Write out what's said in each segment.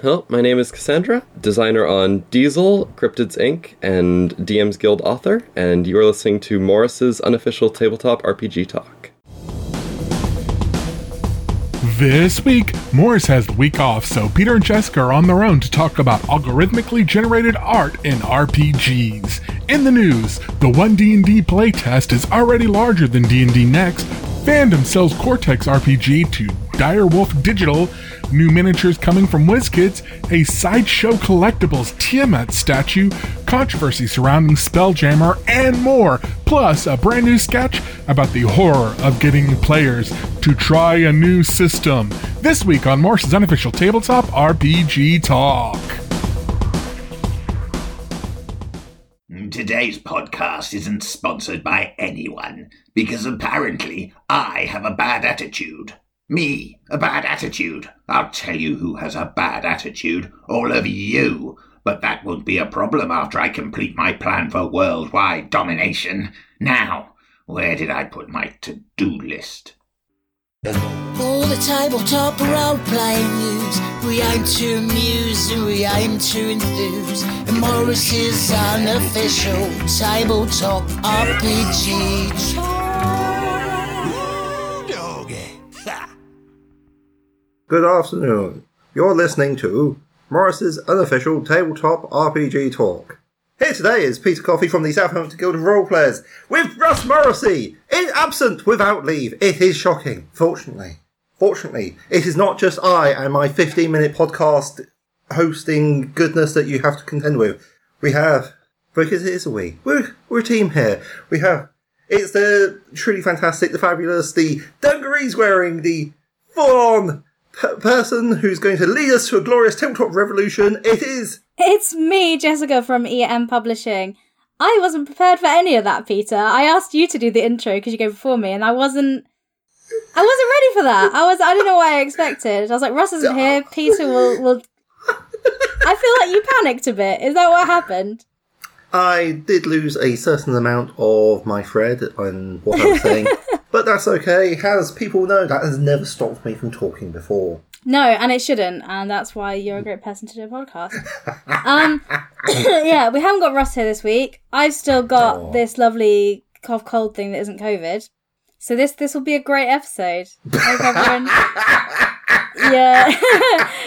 Hello, my name is Cassandra, designer on Diesel, Cryptids Inc., and DM's Guild author, and you are listening to Morrus's unofficial tabletop RPG talk. This week, Morrus has the week off, so Peter and Jessica are on their own to talk about algorithmically generated art in RPGs. In the news, the 1D&D playtest is already larger than D&D Next. Fandom sells Cortex RPG to Direwolf Digital, new miniatures coming from WizKids, a sideshow collectibles Tiamat statue, controversy surrounding Spelljammer, and more. Plus, a brand new sketch about the horror of getting players to try a new system. This week on Morrus's unofficial tabletop RPG talk. Today's podcast isn't sponsored by anyone because apparently I have a bad attitude. Me, a bad attitude. I'll tell you who has a bad attitude. All of you. But that won't be a problem after I complete my plan for worldwide domination. Now, where did I put my to do list? All the tabletop role playing news. We aim to amuse and we aim to enthuse. And Morrus's unofficial tabletop RPG. Good afternoon. You're listening to Morrus's unofficial tabletop RPG talk. Here today is Peter Coffey from the Southampton Guild of Roleplayers with Russ Morrissey, in absent without leave. It is shocking, fortunately. Fortunately, it is not just I and my 15 minute podcast hosting goodness that you have to contend with. We have, because it is a we, we're, we're a team here. We have, it's the truly fantastic, the fabulous, the dungarees wearing, the full on person who's going to lead us to a glorious tabletop revolution. It is It's me, Jessica from EN Publishing. I wasn't prepared for any of that, Peter. I asked you to do the intro because you go before me, and I wasn't. I wasn't ready for that. I was. I didn't know what I expected. I was like, Russ isn't here. Peter will. will. I feel like you panicked a bit. Is that what happened? I did lose a certain amount of my thread on what I was saying, but that's okay. As people know, that has never stopped me from talking before. No, and it shouldn't, and that's why you're a great person to do a podcast. Um, yeah, we haven't got Russ here this week. I've still got this lovely cough cold thing that isn't COVID. So this this will be a great episode. Hope everyone. yeah.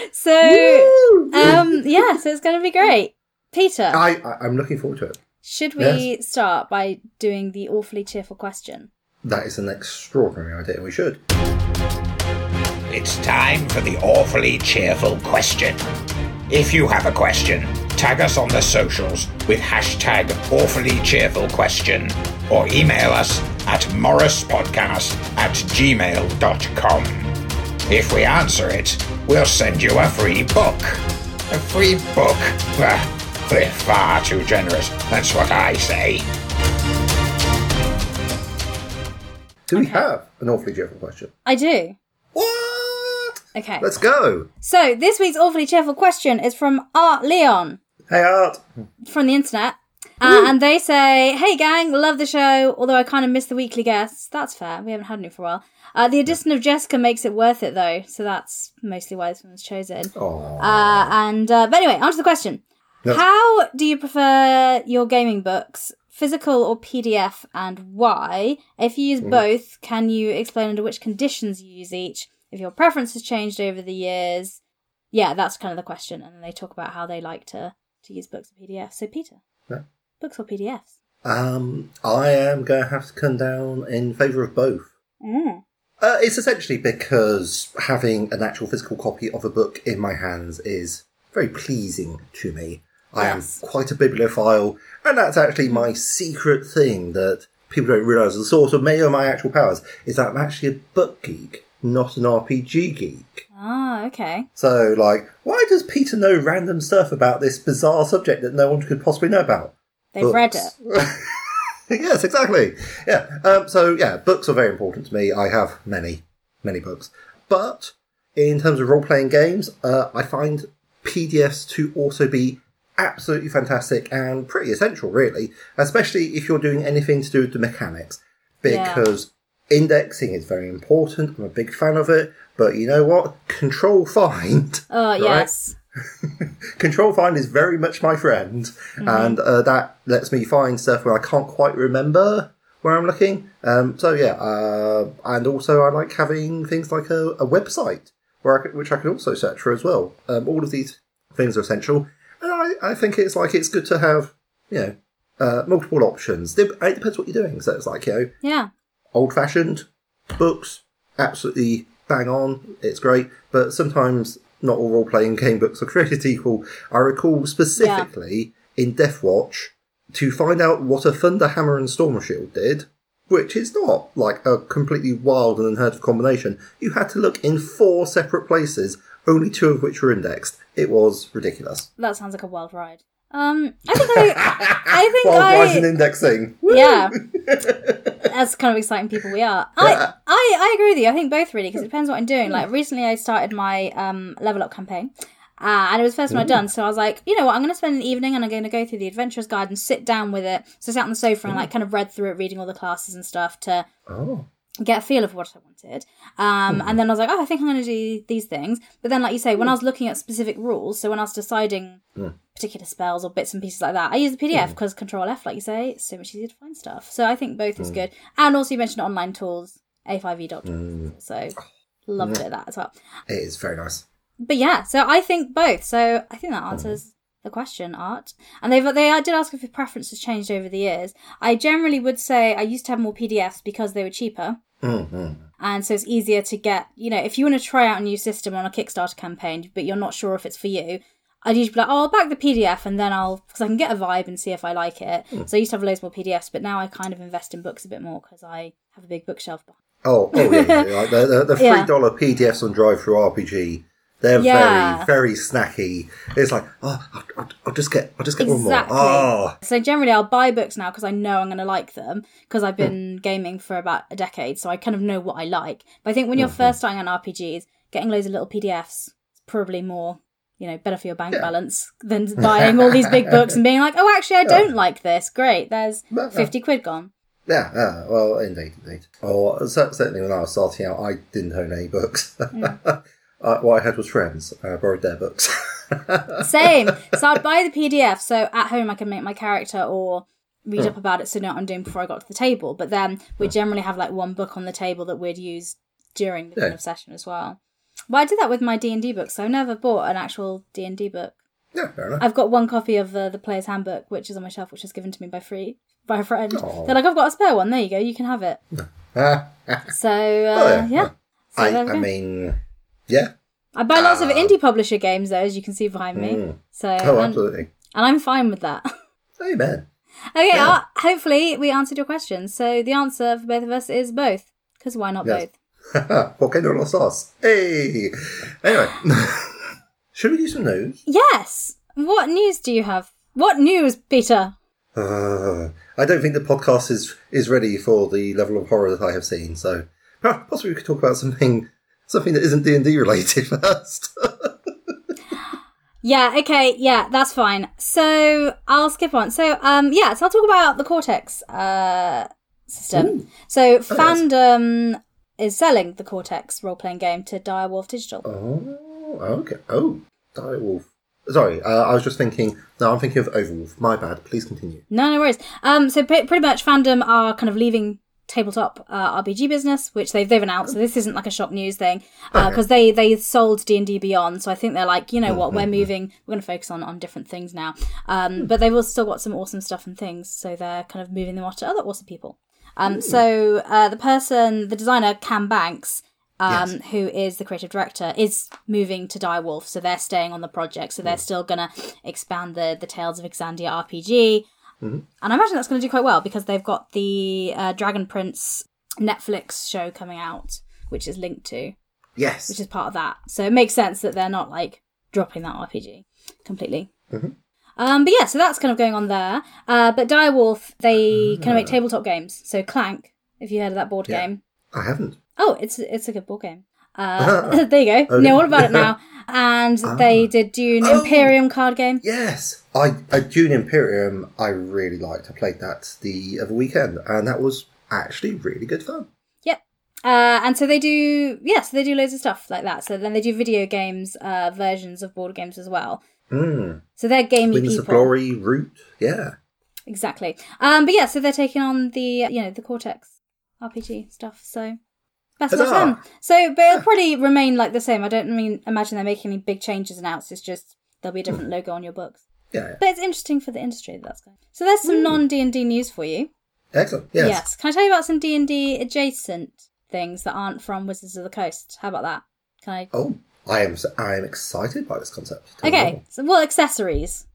so um yeah, so it's going to be great. Peter, I, I I'm looking forward to it. should we start by doing the awfully cheerful question? That is an extraordinary idea. and We should. It's time for the awfully cheerful question. If you have a question, tag us on the socials with hashtag awfully cheerful question or email us at morrispodcast at gmail.com. If we answer it, we'll send you a free book. A free book? Bah, we're far too generous. That's what I say. Do we Okay. have an awfully cheerful question? I do. What? Okay. Let's go. So this week's awfully cheerful question is from Art Leon. Hey, Art. from the internet. Uh, and they say, Hey gang, love the show, although I kind of miss the weekly guests. That's fair. We haven't had any for a while. Uh, the addition of Jessica makes it worth it though, so that's mostly why this one was chosen. Uh, and uh, but anyway, on to the question. How do you prefer your gaming books, physical or PDF, and why? If you use both, can you explain under which conditions you use each? If your preference has changed over the years, yeah, that's kind of the question. And then they talk about how they like to to use books or PDFs. So Peter, Yeah. books or PDFs? Um, I am going to have to come down in favour of both. Mm. Uh, it's essentially because having an actual physical copy of a book in my hands is very pleasing to me. I am quite a bibliophile, and that's actually my secret thing that people don't realise. The source of many of my actual powers is that I'm actually a book geek, not an RPG geek. Ah, okay. So, like, why does Peter know random stuff about this bizarre subject that no one could possibly know about? They've read it. yes, exactly. Yeah. Um, so yeah, books are very important to me. I have many, many books. But in terms of role playing games, uh, I find PDFs to also be absolutely fantastic and pretty essential, really, especially if you're doing anything to do with the mechanics, Yeah. because indexing is very important. I'm a big fan of it. But you know what? Control find. Oh right? yes. Control Find is very much my friend, and uh, that lets me find stuff where I can't quite remember where I'm looking. Um, so yeah, uh, and also I like having things like a, a website where I could, which I can also search for as well. Um, all of these things are essential, I, I think it's like it's good to have you know uh, multiple options. It depends what you're doing. So it's like you know Yeah. old fashioned books, absolutely bang on. It's great, but sometimes not all role playing game books are created equal. I recall specifically in Death Watch to find out what a Thunder Hammer and Storm Shield did. Which is not like a completely wild and unheard of combination. You had to look in four separate places, only two of which were indexed. It was ridiculous. That sounds like a wild ride. Um, I think I, I think Wild I, Rising indexing. yeah. That's kind of exciting people we are. I, I, I agree with you. I think both really because it depends what I'm doing. Like recently, I started my um level up campaign. Uh, and it was the first one I'd done, so I was like, you know what, I'm going to spend an evening and I'm going to go through the Adventurer's Guide and sit down with it. So I sat on the sofa and like kind of read through it, reading all the classes and stuff to Oh. Get a feel of what I wanted. Um, And hmm. then I was like, oh, I think I'm going to do these things. But then, like you say, when hmm. I was looking at specific rules, so when I was deciding hmm. particular spells or bits and pieces like that, I use the PDF because Control F, like you say, it's so much easier to find stuff. So I think both is good. And also, you mentioned online tools, A5e.com. So love a bit of that as well. It is very nice. But yeah, so I think both. So I think that answers the question, Art. And they've they I did ask if your preference has changed over the years. I generally would say I used to have more PDFs because they were cheaper. Mm-hmm. And so it's easier to get, you know, if you want to try out a new system on a Kickstarter campaign, but you're not sure if it's for you, I'd usually be like, oh, I'll back the PDF and then I'll, because I can get a vibe and see if I like it. Mm. So I used to have loads more PDFs, but now I kind of invest in books a bit more because I have a big bookshelf behind. Oh, oh yeah, yeah. The, the, the three Yeah. PDFs on DriveThruRPG. They're Yeah. very, very snacky. It's like, oh, I'll, I'll, just get, I'll just get Exactly. one more. Oh, So generally, I'll buy books now because I know I'm going to like them because I've been hmm. gaming for about a decade, so I kind of know what I like. But I think when you're mm-hmm. first starting on RPGs, getting loads of little PDFs is probably more, you know, better for your bank balance than buying all these big books and being like, oh, actually, I don't like this. Great, there's no. Uh, fifty quid gone. yeah, yeah. Well, indeed, indeed. Oh, certainly when I was starting out, I didn't own any books. Hmm. uh, what I had was friends. I borrowed their books. Same. so I'd buy the PDF, so at home I can make my character or read up about it so know what I'm doing before I got to the table. But then we generally have like one book on the table that we'd use during the kind of session as well. Well, I did that with my D and D books. So I never bought an actual D and D book. yeah, fair enough. I've got one copy of the the Player's Handbook, which is on my shelf, which was given to me by free by a friend. They're like, I've got a spare one. There you go. You can have it. So uh, yeah. yeah. So I, I mean, yeah. I buy lots of Ah. indie publisher games though, as you can see behind me. So Oh, and, absolutely. and I'm fine with that. Amen. Okay, Yeah. uh, hopefully we answered your question. So the answer for both of us is both. Because why not Yes. both? Volcano Los Sauce. Hey! Anyway, should we do some news? Yes! What news do you have? What news, Peter? Uh, I don't think the podcast is is ready for the level of horror that I have seen. So possibly we could talk about something something that isn't D and D related first. Yeah, okay, yeah, that's fine. So I'll skip on. So, um, yeah, so I'll talk about the Cortex uh, system. So fandom is selling the Cortex role playing game to Direwolf Digital. oh, okay. Oh, Direwolf. Sorry, uh, I was just thinking. No, I'm thinking of Overwolf. My bad. Please continue. No, no worries. Um, so pre- pretty much fandom are kind of leaving tabletop uh, RPG business, which they've they've announced. So this isn't like a shock news thing because they they sold D and D Beyond. So I think they're like, you know what, we're moving. We're going to focus on on different things now. Um, but they've also still got some awesome stuff and things. So they're kind of moving them off to other awesome people. Um, so uh, the person, the designer Cam Banks. Um, Who is the creative director? Is moving to Direwolf, so they're staying on the project. So they're still gonna expand the the Tales of Xadia RPG. And I imagine that's going to do quite well because they've got the uh, Dragon Prince Netflix show coming out, which is linked to, Yes. which is part of that. So it makes sense that they're not like dropping that RPG completely. Um, but yeah, so that's kind of going on there. Uh, but Direwolf, they kind of make tabletop games. So Clank, if you heard of that board Yeah. game. I haven't. Oh, it's it's a good board game. Uh, there you go. Oh, know all about it now. And they did Dune Oh. Imperium card game. Yes, I uh, Dune Imperium. I really liked. I played that the other weekend, and that was actually really good fun. Yep. Uh, and so they do, yeah, so they do loads of stuff like that. So then they do video games, uh, versions of board games as well. Mm. So they're gamey Wings people. of Glory, Root. Yeah. Exactly. Um, but yeah, so they're taking on the, you know, the Cortex RPG stuff. So of Huzzah! them. So, but it'll probably remain like the same. I don't mean imagine they're making any big changes announced. It's just there'll be a different logo on your books. Yeah. yeah. But it's interesting for the industry that that's going. So there's some hmm. non D and D news for you. Excellent. Yes. Yes. Can I tell you about some D and D adjacent things that aren't from Wizards of the Coast? How about that? Can I? Oh, I am. I am excited by this concept. Tell Okay. So, well, accessories.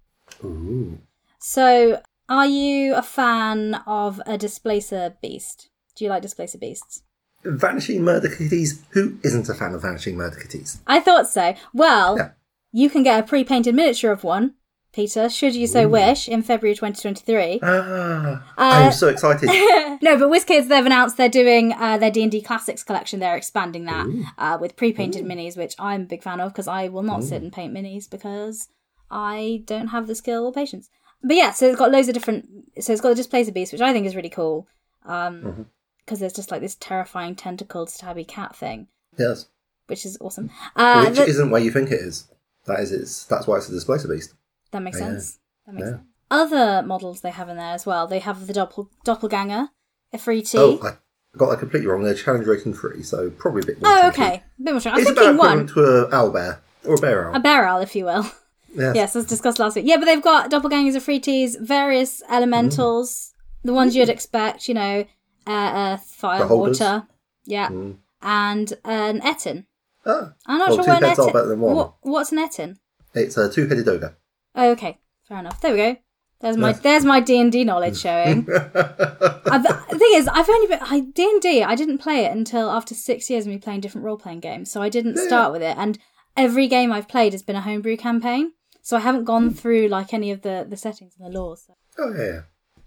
Ooh. So, are you a fan of a displacer beast? Do you like displacer beasts? Vanishing Murder Kitties. Who isn't a fan of Vanishing Murder Kitties? I thought so. Well, Yeah. you can get a pre-painted miniature of one, Peter, should you so wish, in February 2023. Ah, Uh, I'm so excited. no, but WizKids, they've announced they're doing uh, their D&D Classics collection. They're expanding that uh, with pre-painted minis, which I'm a big fan of because I will not sit and paint minis because I don't have the skill or patience. But yeah, so it's got loads of different... So it's got the Displacer Beast, which I think is really cool. Um, because there's just like this terrifying tentacled stabby cat thing, yes. which is awesome. Uh, Which isn't where you think it is. That is its. That's why it's a displacer beast. That makes Yeah. sense. That makes Yeah. sense. Other models they have in there as well. They have the doppel- doppelganger, a free T. Oh, I got that completely wrong. They're challenge rating three, so probably a bit more. Oh, okay. A bit more. I was It's about thinking one. to a owl bear or a bear owl. A bear owl, if you will. yes. Yes, as discussed last week. Yeah, but they've got doppelgangers of free Ts, various elementals, the ones you'd expect, you know, uh, earth, fire, water. Yeah. And an Ettin. Ah, I'm not Well, sure two what an heads are better than one. What, what's an Ettin? it's a two-headed ogre. Oh, okay. Fair enough. There we go. There's my Yes. there's my D and D knowledge showing. I've, the thing is, I've only been I D and D. I didn't play it until after six years of me playing different role playing games. So I didn't start with it, and every game I've played has been a homebrew campaign. So I haven't gone through like any of the the settings and the laws. So Oh yeah.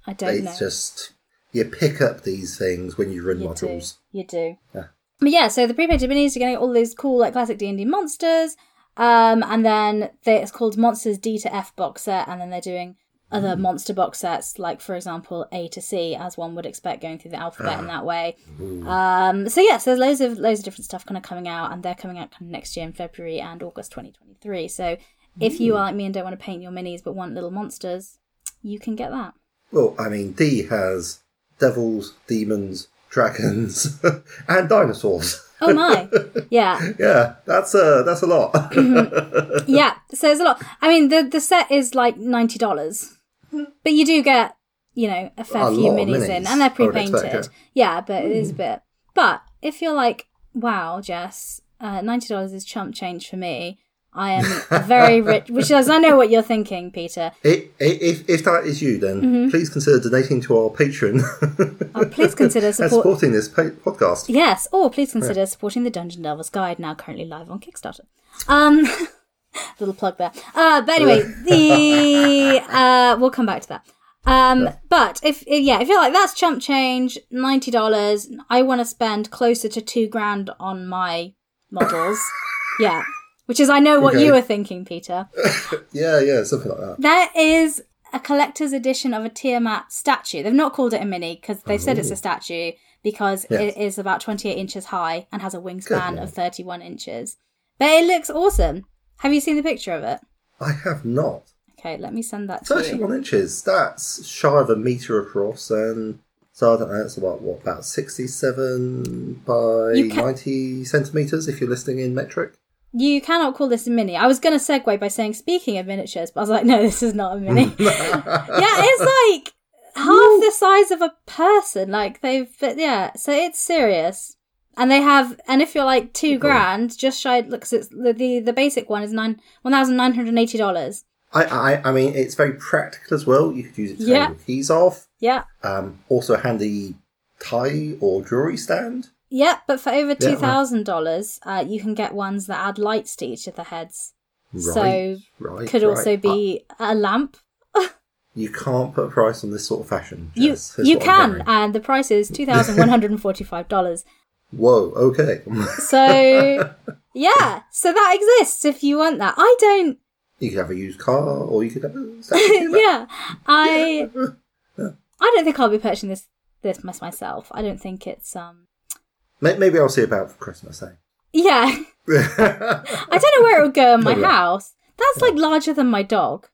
I don't know. It's just you pick up these things when you run you modules. do. You do. Yeah. But yeah, so the prepainted minis are getting all these cool like classic D and D monsters. Um, and then they, it's called Monsters D to F box set, and then they're doing other monster box sets, like for example A to C, as one would expect, going through the alphabet in that way. Um, so yeah, so there's loads of loads of different stuff kind of coming out, and they're coming out kind of next year in February and August 2023. So if you are like me and don't want to paint your minis but want little monsters, you can get that. Well, I mean, D has devils, demons, dragons, and dinosaurs. Oh my, yeah. Yeah, that's a that's a lot. Mm-hmm. yeah, so there's a lot. I mean, the the set is like ninety dollars, but you do get you know a fair A few minis minis, in, and they're pre-painted. yeah. but it is a mm-hmm. bit. But if you're like, wow, Jess, uh, ninety dollars is chump change for me. I am very rich, which is I know what you're thinking, Peter. If if that is you, then Mm-hmm. please consider donating to our Patreon Uh, please consider support. supporting this pa- podcast. Yes, or please consider supporting the Dungeon Delvers Guide, now currently live on Kickstarter. Um, little plug there. Uh, but anyway, the uh, we'll come back to that. Um, but if yeah, if you're like that's chump change, ninety dollars, I want to spend closer to two grand on my models. yeah, which is I know what Okay. you were thinking, Peter. Yeah, yeah, something like that. There is a collector's edition of a Tiamat statue. They've not called it a mini because they've said it's a oh. statue because Yes. it is about 28 inches high and has a wingspan Good of 31 inches. But it looks awesome. Have you seen the picture of it? I have not. Okay, let me send that to you. 31 inches. That's shy of a metre across, and so I don't know. It's about what about 67 by You ca- 90 centimetres if you're listening in metric. You cannot call this a mini. I was going to segue by saying, speaking of miniatures, but I was like, no, this is not a mini. yeah, it's like half the size of a person. Like they've, but yeah, so it's serious. And they have, and if you're like two grand, just shy, looks, it's the, the the basic one is nine one thousand nine hundred eighty dollars. I, I I mean, it's very practical as well. You could use it to Yeah. hang your keys off. Yeah, Um, also, a handy tie or jewelry stand. Yeah, but for over Yeah. two thousand dollars, uh, you can get ones that add lights to each of the heads. Right, So, right, Could right. also be a lamp. You can't put a price on this sort of fashion. You Jess, is you can, and the price is two thousand one hundred and forty five dollars. Whoa. Okay. So yeah, so that exists if you want that. I don't. you could have a used car, or you could have a yeah, I I don't think I'll be purchasing this this mys- myself. I don't think it's um Maybe I'll see about for Christmas, eh? Yeah. I don't know where it would go in my house. That's like larger than my dog.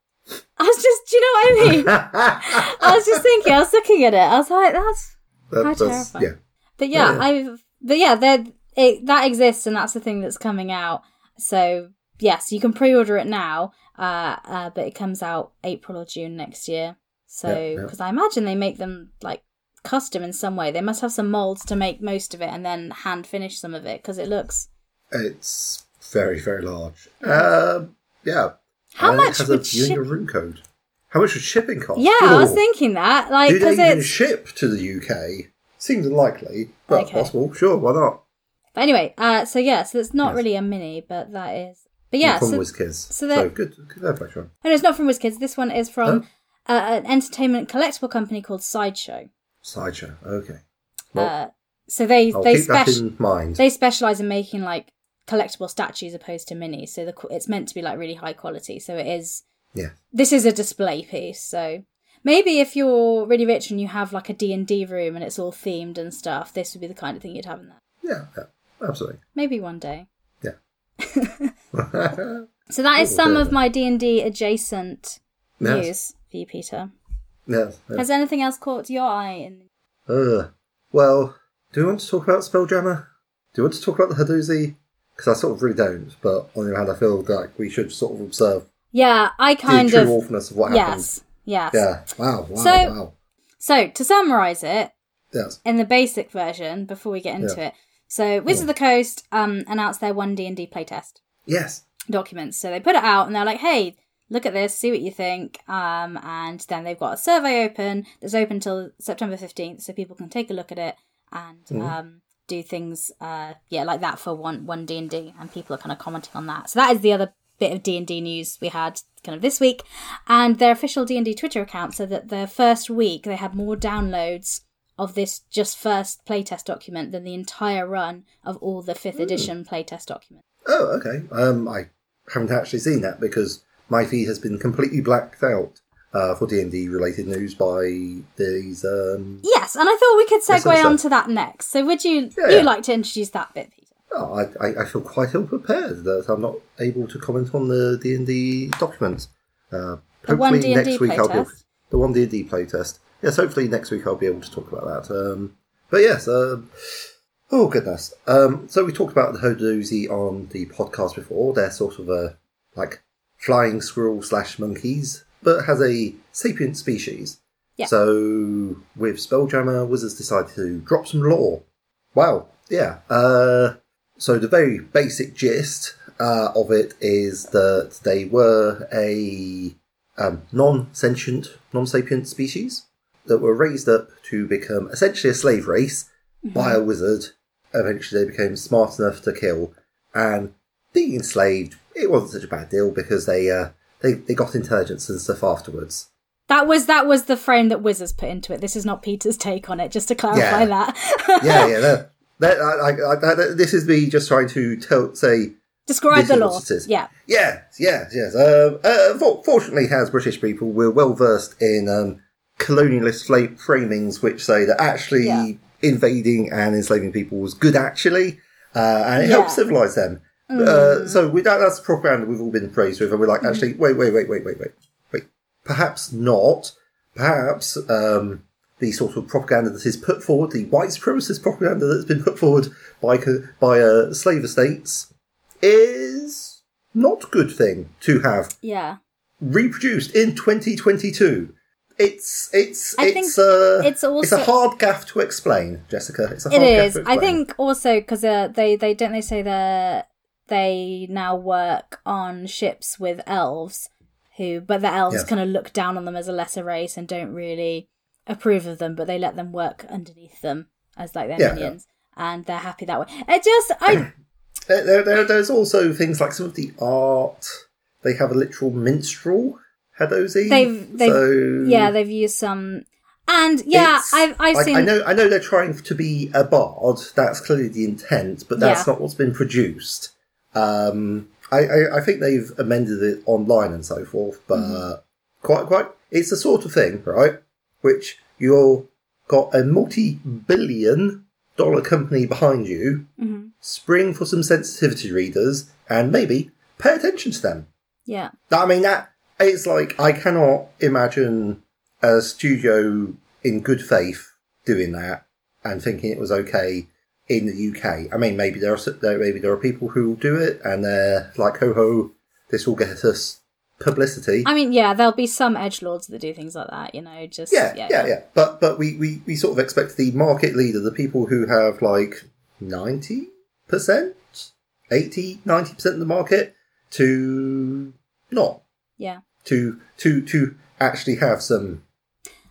I was just, do you know what I mean? I was just thinking, I was looking at it. I was like, that's That- How that's- terrifying. yeah. But yeah, Yeah. I've but yeah, there it that exists and that's the thing that's coming out. So yes, you can pre-order it now, uh, uh but it comes out April or June next year. So Yeah, yeah. because I imagine they make them like custom in some way. They must have some molds to make most of it and then hand finish some of it because it looks. It's very, very large. Um, yeah. How And it much has would a ship- union room code. How much would shipping cost? Yeah, I was thinking that like Do they because even it's. ship to the UK? Seems unlikely, but Okay. possible. Sure, why not? But anyway, uh, so yeah, so it's not Yes. really a mini, but that is. But yeah, from so WizKids. so So, that- good. Good Sean. Oh, no, it's not from WizKids. This one is from uh, an entertainment collectible company called Sideshow. Sideshow. Okay. Well, Uh, so they I'll they keep that spec- in mind. they specialize in making like collectible statues opposed to minis. So the it's meant to be like really high quality. So it is. Yeah. This is a display piece. So maybe if you're really rich and you have like a D and D room and it's all themed and stuff, this would be the kind of thing you'd have in there. Yeah, yeah, absolutely. Maybe one day. Yeah. So that is some of my D and D adjacent Yes. news for you, Peter. Yes. yes. Has anything else caught your eye? In Uh, well, do we want to talk about Spelljammer? Do you want to talk about the Hadozee? Because I sort of really don't, but on the other hand, I feel like we should sort of observe yeah, I kind the of true awfulness of what happened. yes, yes. Yeah. Wow. Wow. So- wow. So to summarize it Yes. in the basic version, before we get into Yeah. it, so Wizards of the Coast um, announced their one D and D playtest Yes. documents. So they put it out and they're like, "Hey, look at this, see what you think." Um, and then they've got a survey open that's open till September fifteenth, so people can take a look at it and Mm-hmm. um, do things, uh, yeah, like that for one one D and D, and people are kind of commenting on that. So that is the other bit of D and D news we had kind of this week, and their official D and D Twitter account said that the first week they had more downloads of this just first playtest document than the entire run of all the fifth edition playtest documents. Oh, okay. Um, I haven't actually seen that because my feed has been completely blacked out uh, for D and D related news by these. Um, Yes, and I thought we could segue onto that next. So would you Yeah, you yeah. like to introduce that bit, Peter? oh, I, I, I feel quite ill prepared that I'm not able to comment on the D and D documents. Uh, hopefully D&D next week I'll be able, the one D and D playtest. Yes, hopefully next week I'll be able to talk about that. Um, but yes, um, oh goodness. Um, so we talked about the Hadozee on the podcast before. They're sort of a like flying squirrel slash monkeys, but has a sapient species. Yeah. So with Spelljammer, Wizards decided to drop some lore. Wow. Yeah. Uh, so the very basic gist uh, of it is that they were a um, non-sentient, non-sapient species that were raised up to become essentially a slave race by a wizard. Eventually, they became smart enough to kill, and being enslaved, it wasn't such a bad deal because they uh, they they got intelligence and stuff afterwards. That was that was the frame that Wizards put into it. This is not Peter's take on it, just to clarify Yeah. that. Yeah, yeah. That, that, I, I, I, that, this is me just trying to tell, say Describe the law. it is. Yeah. Yes. Um, uh, fortunately, as British people, we're well versed in um, colonialist framings, which say that actually Yeah. invading and enslaving people was good, actually, uh, and it Yeah. helped civilise them. Uh, so we, that, that's propaganda we've all been praised with, and we're like, actually, wait, wait, wait, wait, wait, wait, wait. Perhaps not. Perhaps um, the sort of propaganda that is put forward, the white supremacist propaganda that's been put forward by by uh, slave estates, is not a good thing to have Yeah. reproduced in 2022. It's it's I it's uh, it's also- a hard gaff to explain, Jessica. It's a It hard gaff is. I think also because uh, they they don't they say that they now work on ships with elves who, but the elves Yes. kind of look down on them as a lesser race and don't really approve of them, but they let them work underneath them as like their Yeah, minions, and they're happy that way. It just I There, there, there- there's also things like some of the art. They have a literal minstrel, Hadozee. they've they so yeah they've used some and yeah it's- I've I've like, seen I know I know they're trying to be a bard. That's clearly the intent, but that's Yeah. not what's been produced. Um, I, I, I think they've amended it online and so forth, but Mm-hmm. quite quite it's the sort of thing, right? Which you've got a multi-billion dollar company behind you, spring for some sensitivity readers, and maybe pay attention to them. Yeah. I mean, that it's like I cannot imagine a studio in good faith doing that and thinking it was okay in the UK. I mean, maybe there are there maybe there are people who will do it and they're like, ho ho, this will get us publicity. I mean, yeah, there'll be some edge lords that do things like that, you know, just yeah, yeah, yeah, But but we, we, we sort of expect the market leader, the people who have like ninety percent, 80 90 percent of the market, to not Yeah. to to to actually have some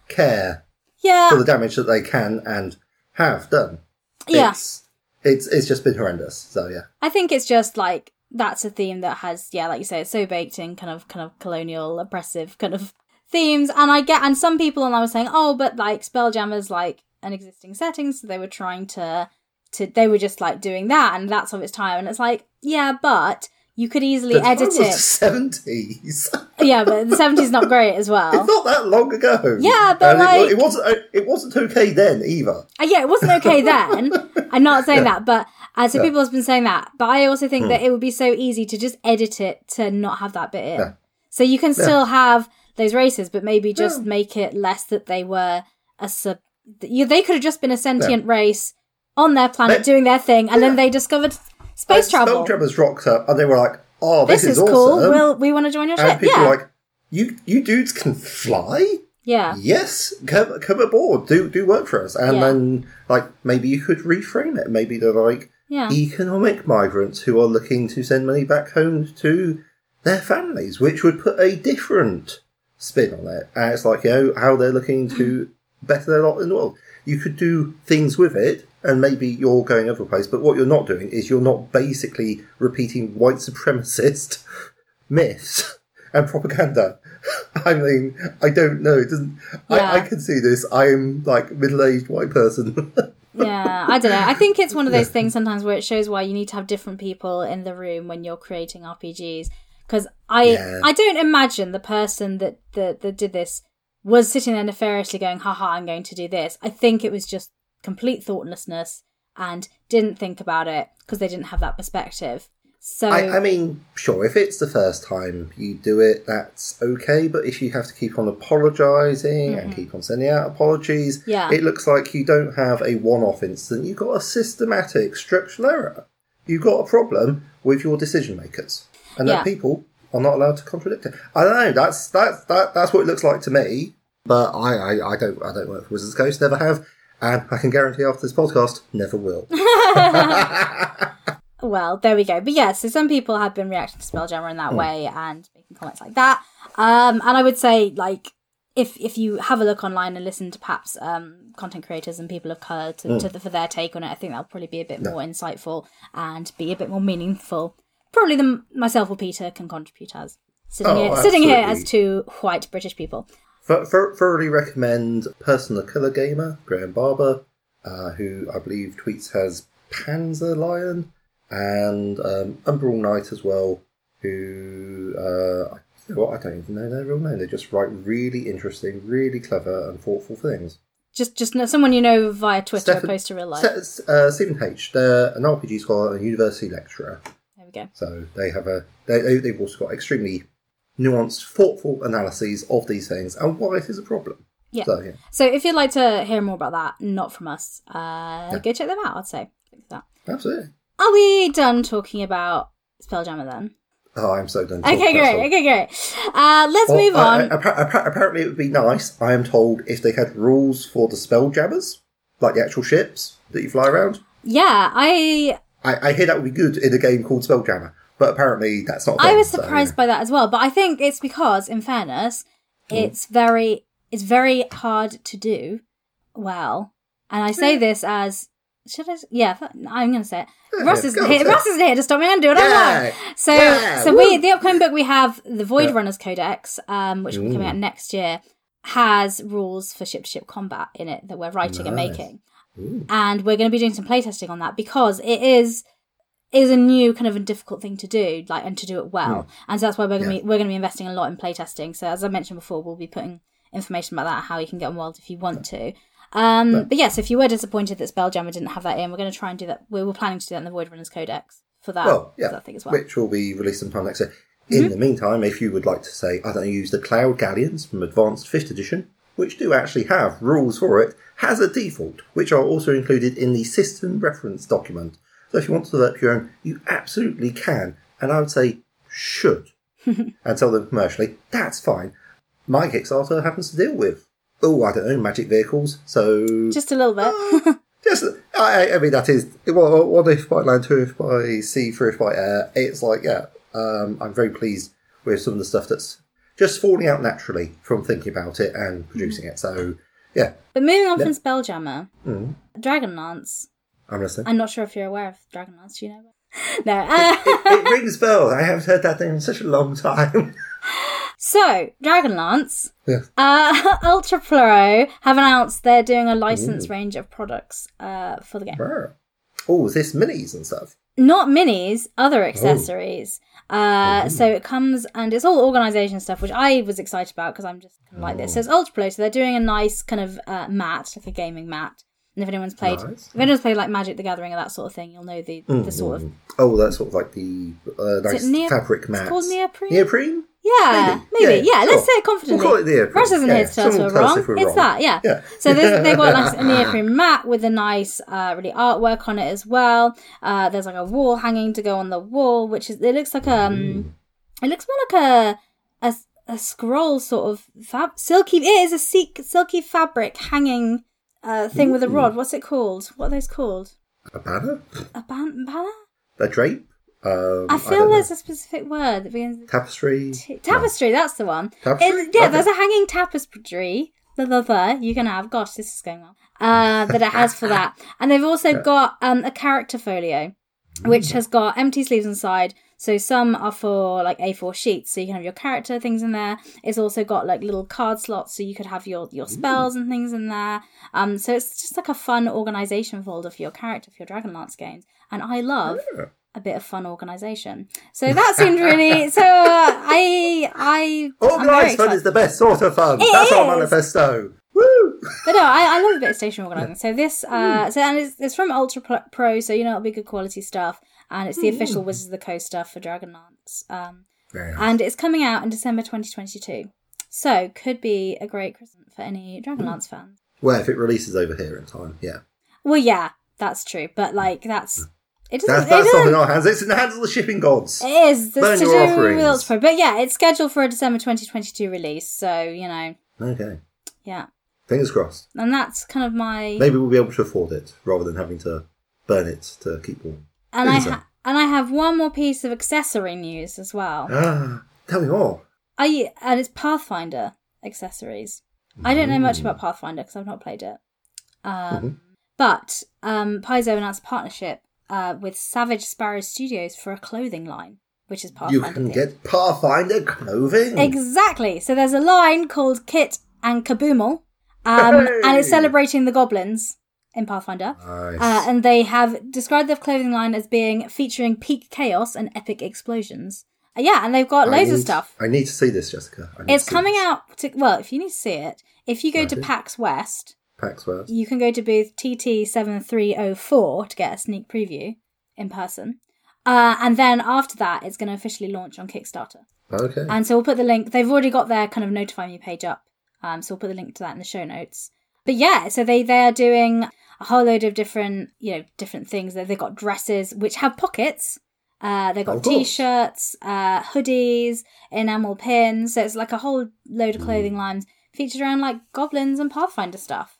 care Yeah. for the damage that they can and have done. Yeah. It's it's it's just been horrendous. So yeah. I think it's just like that's a theme that has, yeah, like you say, it's so baked in kind of kind of colonial oppressive kind of themes. And I get and some people and I was saying, oh, but like Spelljammer's like an existing setting, so they were trying to to they were just like doing that and that's of its time. And it's like, yeah, but you could easily The edit was it. Seventies. yeah, but the seventies not great as well. it's not that long ago. Yeah, but And it, wa- like- it wasn't it wasn't okay then either. Uh, yeah, it wasn't okay then. I'm not saying that, but uh, so people have been saying that. But I also think that it would be so easy to just edit it to not have that bit in. Hmm. Yeah. So you can still have those races, but maybe just make it less that they were a sub. They could have just been a sentient race on their planet doing their thing, and then they discovered space travel. Spelljammers rocked up and they were like, "Oh, this, This is awesome!" cool. We'll, we want to join your and ship. people Yeah, were like, "You you dudes can fly." yeah, Yes, come come aboard. Do do work for us, and Yeah. then like maybe you could reframe it. Maybe they're like yeah. economic migrants who are looking to send money back home to their families, which would put a different spin on it. And it's like you know how they're looking to hmm. better their lot in the world. You could do things with it, and maybe you're going over other place. But what you're not doing is you're not basically repeating white supremacist myths and propaganda. I mean, I don't know. It doesn't. Yeah. I, I can see this. I am like middle-aged white person. yeah, I don't know. I think it's one of those things sometimes where it shows why you need to have different people in the room when you're creating RPGs. Because I, Yeah. I don't imagine the person that, that that did this was sitting there nefariously going, "Haha, I'm going to do this." I think it was just complete thoughtlessness and didn't think about it because they didn't have that perspective. So I, I mean, sure, if it's the first time you do it, that's okay. But if you have to keep on apologising and keep on sending out apologies, Mm-hmm. Yeah. it looks like you don't have a one-off incident. You've got a systematic structural error. You've got a problem with your decision makers, and Yeah. that people are not allowed to contradict it. I don't know. That's that's that, that's what it looks like to me. But I, I, I don't I don't work for Wizards Coast, never have, and I can guarantee after this podcast, never will. Well, there we go. But yeah, so some people have been reacting to Spelljammer in that Hmm. way and making comments like that. Um, and I would say, like, if if you have a look online and listen to perhaps um, content creators and people of color to, Hmm. to the, for their take on it, I think that'll probably be a bit more insightful and be a bit more meaningful. Probably than myself or Peter can contribute as sitting Oh, here sitting here as two white British people. Th- th- thoroughly recommend Personal Colour Gamer, Graeme Barber, uh, who I believe tweets has Panzer Lion, and um, Umbral Knight as well, who, uh, what, I don't even know their real name. They just write really interesting, really clever, and thoughtful things. Just just someone you know via Twitter Stephen- opposed to real life. Uh, Stephen H. They're an RPG scholar and a university lecturer. there we go. So they have a they they've also got extremely nuanced, thoughtful analyses of these things and why it is a problem. Yeah. So yeah. So if you'd like to hear more about that, not from us, uh, go check them out. I'd say. That. Absolutely. Are we done talking about Spelljammer then? Oh, I'm so done. Okay, great. Okay, great. Uh, let's Well, move on. I- appa- apparently, it would be nice. I am told if they had rules for the spell jammers, like the actual ships that you fly around. yeah, I I, I hear that would be good in a game called Spelljammer, but apparently that's not. a I was surprised yeah. by that as well. But I think it's because, in fairness, Hmm. it's very it's very hard to do well. And I say this as should I? Yeah, I'm going to say it. Russ yeah, is go here. Russ is here to stop me and do what I want. So, yeah, so woo. we the upcoming book we have the Void Yeah. Runners Codex, um, which will be coming out next year, has rules for ship to ship combat in it that we're writing and Nice. making, and we're going to be doing some playtesting on that because it is is a new kind of a difficult thing to do, like and to do it well. And so that's why we're gonna Yeah. be we're gonna be investing a lot in playtesting. So as I mentioned before, we'll be putting information about that, how you can get on involved if you want to. Um, but yes, if you were disappointed that Spelljammer didn't have that in, we're going to try and do that. We were planning to do that in the Void Runners Codex for that, Well, yeah, that thing as well. Mm-hmm. which will be released sometime next year. In the meantime, if you would like to say, I don't know, use the Cloud Galleons from Advanced 5th Edition, which do actually have rules for it, has a default, which are also included in the system reference document. So if you want to develop your own, you absolutely can, and I would say should, and sell them commercially. That's fine. My Kickstarter happens to deal with, oh, I don't know, magic vehicles. So Just a little bit. Just, I, I mean, that is what, what if by land, two if by sea, three if by air. It's like, yeah, um, I'm very pleased with some of the stuff that's just falling out naturally from thinking about it and producing it. So, yeah, but moving on from Spelljammer, Mm. Dragonlance. I'm listening. I'm not sure if you're aware of Dragonlance. Do you know? No. Uh, it rings bells. I haven't heard that name in such a long time. so Dragonlance, yeah. uh, Ultra Pro have announced they're doing a license Ooh. range of products uh, for the game. Oh, is this minis and stuff? not minis, other accessories. Uh, so it comes and it's all organization stuff, which I was excited about because I'm just kind of like this. So it's Ultra Pro, so they're doing a nice kind of uh, mat, like a gaming mat. And if anyone's played, Nice. if anyone's played like Magic the Gathering or that sort of thing, you'll know the the sort of Oh, that's sort of like the uh, nice neo- fabric it's called neoprene? Neoprene? yeah, Maybe. maybe, Yeah, yeah. let's say it confidently. We'll call it neoprene. Russ isn't Yeah, here to tell us we're wrong. it's wrong. that, yeah. Yeah. So there's, they've got like a neoprene mat with a nice, uh, really artwork on it as well. Uh, there's like a wall hanging to go on the wall, which is it looks like um, it looks more like a a, a scroll sort of fab silky. It is a silk, silky fabric hanging uh thing with a rod. What's it called? What are those called? A banner? A ban- banner? A drape? Um, I feel know. there's a specific word that begins with tapestry. T- tapestry, that's the one. Tapestry? It- yeah, Okay. there's a hanging tapestry. The, the, you can have. Gosh, this is going well. Uh, that it has for that, and they've also got um, a character folio, which has got empty sleeves inside. So some are for like A4 sheets, so you can have your character things in there. It's also got like little card slots, so you could have your your spells and things in there. Um, so it's just like a fun organization folder for your character for your Dragonlance games, and I love a bit of fun organization. So that seemed really. So uh, I I Organised fun is the best sort of fun. It That's our manifesto. Woo! But no, I, I love a bit of station organising. So this, uh, so and it's, it's from Ultra Pro, so you know it'll be good quality stuff, and it's the hmm. official Wizards of the Coast stuff for Dragonlance, um, and it's coming out in December 2022. So could be a great present for any Dragonlance fans. Well, if it releases over here in time, yeah. Well, yeah, that's true, but hmm. like that's hmm. it doesn't. That's, that's not doesn't in our hands. It's in the hands of the shipping gods. it is. Burn to your do offerings. Pro, but yeah, it's scheduled for a December 2022 release. So you know, Okay. yeah, Fingers crossed. and that's kind of my Maybe we'll be able to afford it rather than having to burn it to keep warm. And I ha- and I have one more piece of accessory news as well. Ah, tell me more. I and it's Pathfinder accessories. I don't know much about Pathfinder because I've not played it. Um, But um, Paizo announced a partnership uh, with Savage Sparrow Studios for a clothing line, which is part. You can get Pathfinder clothing. exactly. So there's a line called Kit and Kaboomal, um, Hey! and it's celebrating the goblins in Pathfinder. Nice. Uh, and they have described their clothing line as being featuring peak chaos and epic explosions. Uh, yeah, and they've got I loads of stuff. I need to see this, Jessica. It's to coming this. out. To, well, if you need to see it, if you go to. PAX West, PAX West. you can go to booth TT7304 to get a sneak preview in person. Uh, and then after that, it's going to officially launch on Kickstarter. Okay. And so we'll put the link. They've already got their kind of notify me page up. Um, so we'll put the link to that in the show notes. But yeah, so they they are doing a whole load of different you know different things. They- They've got dresses which have pockets. Uh, they've got course. t-shirts, uh, hoodies, enamel pins. So it's like a whole load of clothing lines featured around like goblins and Pathfinder stuff.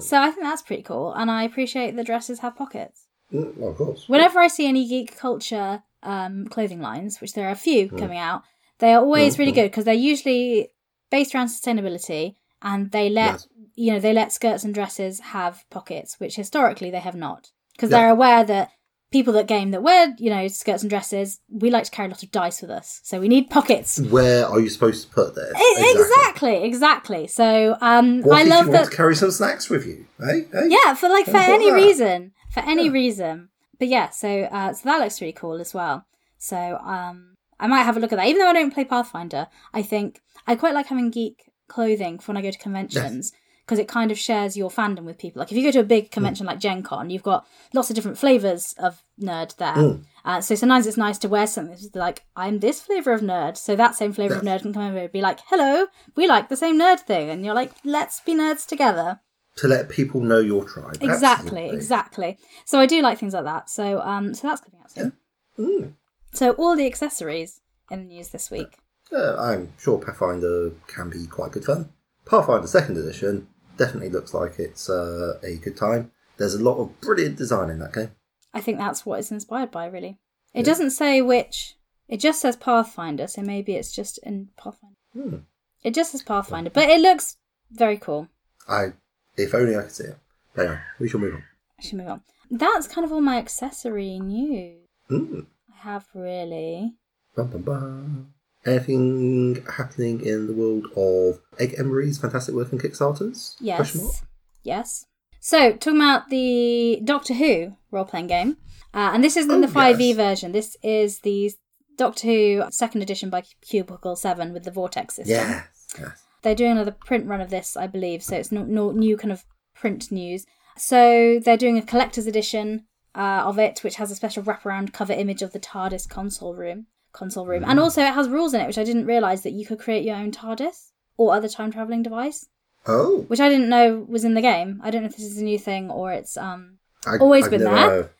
So I think that's pretty cool, and I appreciate the dresses have pockets. Mm, well, of course. Whenever I see any geek culture um, clothing lines, which there are a few coming out, they are always really good because they're usually based around sustainability, and they let Yes. you know they let skirts and dresses have pockets, which historically they have not, because Yeah. they're aware that people that game that wear you know skirts and dresses, we like to carry a lot of dice with us, so we need pockets. Where are you supposed to put this? E- Exactly, exactly. So um, What I if love you that. want to carry some snacks with you? Hey, hey. Yeah, for like for any that? reason, for any reason. But yeah, so uh, so that looks really cool as well. So um, I might have a look at that. Even though I don't play Pathfinder, I think I quite like having geek clothing for when I go to conventions because it kind of shares your fandom with people. Like if you go to a big convention like Gen Con, you've got lots of different flavors of nerd there. Uh, so sometimes it's nice to wear something like, I'm this flavor of nerd. So that same flavor of nerd can come over and be like, hello, we like the same nerd thing. And you're like, let's be nerds together. To let people know your tribe. Exactly, Absolutely. exactly. So I do like things like that. So um, so that's coming out soon. Mm. So all the accessories in the news this week. Uh, I'm sure Pathfinder can be quite good fun. Pathfinder Second Edition definitely looks like it's uh, a good time. There's a lot of brilliant design in that game. I think that's what it's inspired by, really. It doesn't say which. It just says Pathfinder, so maybe it's just in Pathfinder. Hmm. It just says Pathfinder, but it looks very cool. I, if only I could see it. But anyway, we shall move on. I should move on. That's kind of all my accessory news Mm. I have, really. Bum, bum, bum. Anything happening in the world of Egg Emery's fantastic work on Kickstarters? Yes. Yes. So, talking about the Doctor Who role playing game, uh, and this isn't Oh, the 5e yes. version, this is the Doctor Who second edition by Cubicle 7 with the Vortex system. Yes. yes. They're doing another print run of this, I believe, so it's not no, new kind of print news. So, they're doing a collector's edition uh, of it, which has a special wraparound cover image of the TARDIS console room. Console room, Mm. and also it has rules in it, which I didn't realise that you could create your own TARDIS or other time traveling device Oh, which I didn't know was in the game. I don't know if this is a new thing or it's um I, Always I've been never- there.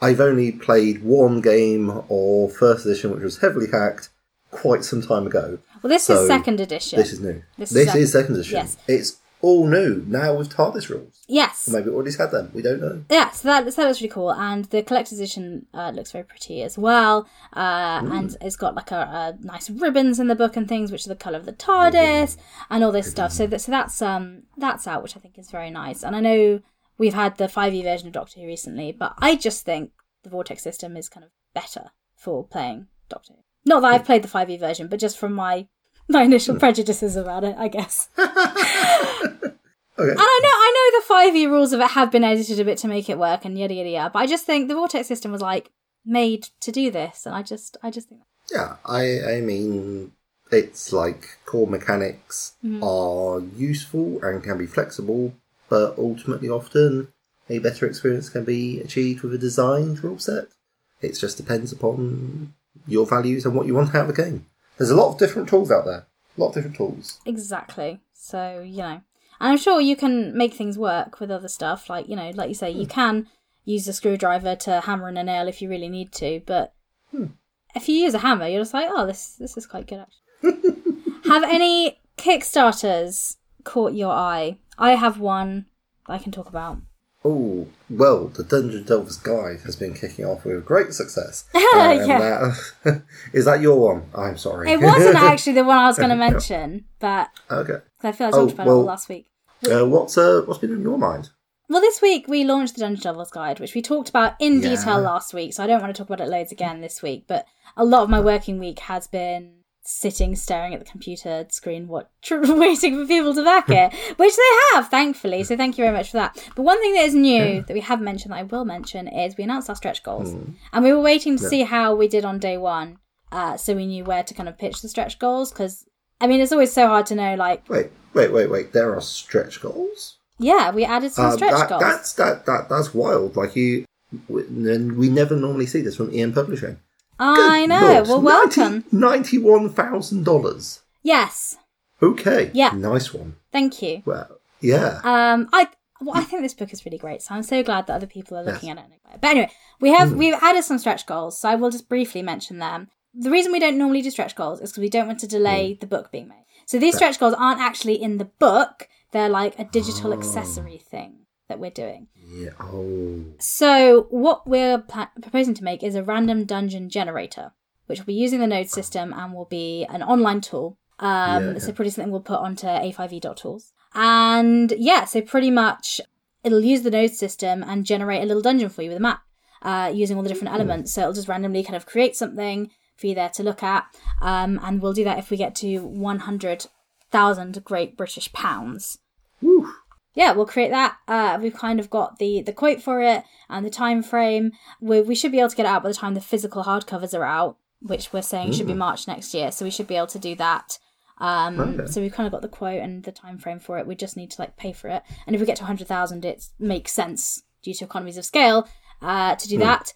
I've only played one game or first edition, which was heavily hacked quite some time ago. well this So, is second edition. This is new. This This, is is, second- second edition. yes. It's all new now with TARDIS rules. yes. Or maybe it already had them. We don't know. Yeah, so that, so that looks really cool, and the collector's edition uh, looks very pretty as well. Uh, and it's got like a, a nice ribbons in the book and things, which are the color of the TARDIS and all this stuff. So that, so that's um that's out, which I think is very nice. And I know we've had the five e version of Doctor Who recently, but I just think the Vortex system is kind of better for playing Doctor Who. Not that I've played the five e version, but just from my my initial prejudices about it, I guess. Okay. And I know, I know the five E rules of it have been edited a bit to make it work, and yada yada yada. But I just think the vortex system was like made to do this, and I just, I just think. Yeah, I I mean, it's like core mechanics Mm-hmm. are useful and can be flexible, but ultimately, often a better experience can be achieved with a designed rule set. It just depends upon your values and what you want out of the game. There's a lot of different tools out there. A lot of different tools. Exactly. So you know, and I'm sure you can make things work with other stuff. Like you know, like you say, you hmm. can use a screwdriver to hammer in a nail if you really need to. But hmm. if you use a hammer, you're just like, oh, this this is quite good actually. have any Kickstarters caught your eye? I have one that I can talk about. Oh, well, the Dungeon Delver's Guide has been kicking off with great success. Yeah. that- is that your one? I'm sorry. It wasn't actually the one I was going to mention, but okay. I feel I talked Oh, about well- it all last week. Uh, what's uh, what's been in your mind? Well, this week we launched the Dungeon Delver's Guide, which we talked about in Yeah. detail last week, so I don't want to talk about it loads again this week. But a lot of my working week has been sitting staring at the computer screen, what tr- waiting for people to back it, which they have, thankfully. So thank you very much for that. But one thing that is new that we haven't mentioned that I will mention is we announced our stretch goals, and we were waiting to see how we did on day one, uh, so we knew where to kind of pitch the stretch goals. Because I mean, it's always so hard to know, like, Wait, wait, wait, wait. There are stretch goals. yeah, we added some Uh, stretch that, goals. That's that that that's wild. Like you, and we never normally see this from EN Publishing. I Good know. Lord, well, welcome. Ninety-one thousand dollars. Yes, Okay. Yeah. Nice one. thank you. Well, yeah. Um, I well, I think this book is really great, so I'm so glad that other people are looking at it. But anyway, we have hmm. we've added some stretch goals, so I will just briefly mention them. The reason we don't normally do stretch goals is because we don't want to delay hmm. the book being made. So these stretch goals aren't actually in the book; they're like a digital ah. accessory thing that we're doing. Yeah. Oh. So what we're pla- proposing to make is a random dungeon generator, which will be using the node system and will be an online tool. Um, Yeah. So pretty something we'll put onto a5e.tools. And yeah, so pretty much it'll use the node system and generate a little dungeon for you with a map uh, using all the different elements. So it'll just randomly kind of create something for you there to look at. Um, and we'll do that if we get to 100,000 Great British Pounds Woo. Yeah, we'll create that. Uh, we've kind of got the the quote for it and the time frame. We we should be able to get it out by the time the physical hardcovers are out, which we're saying should be March next year. So we should be able to do that Um, Okay. So we've kind of got the quote and the time frame for it. We just need to like pay for it. And if we get to 100,000, it makes sense due to economies of scale uh, to do that.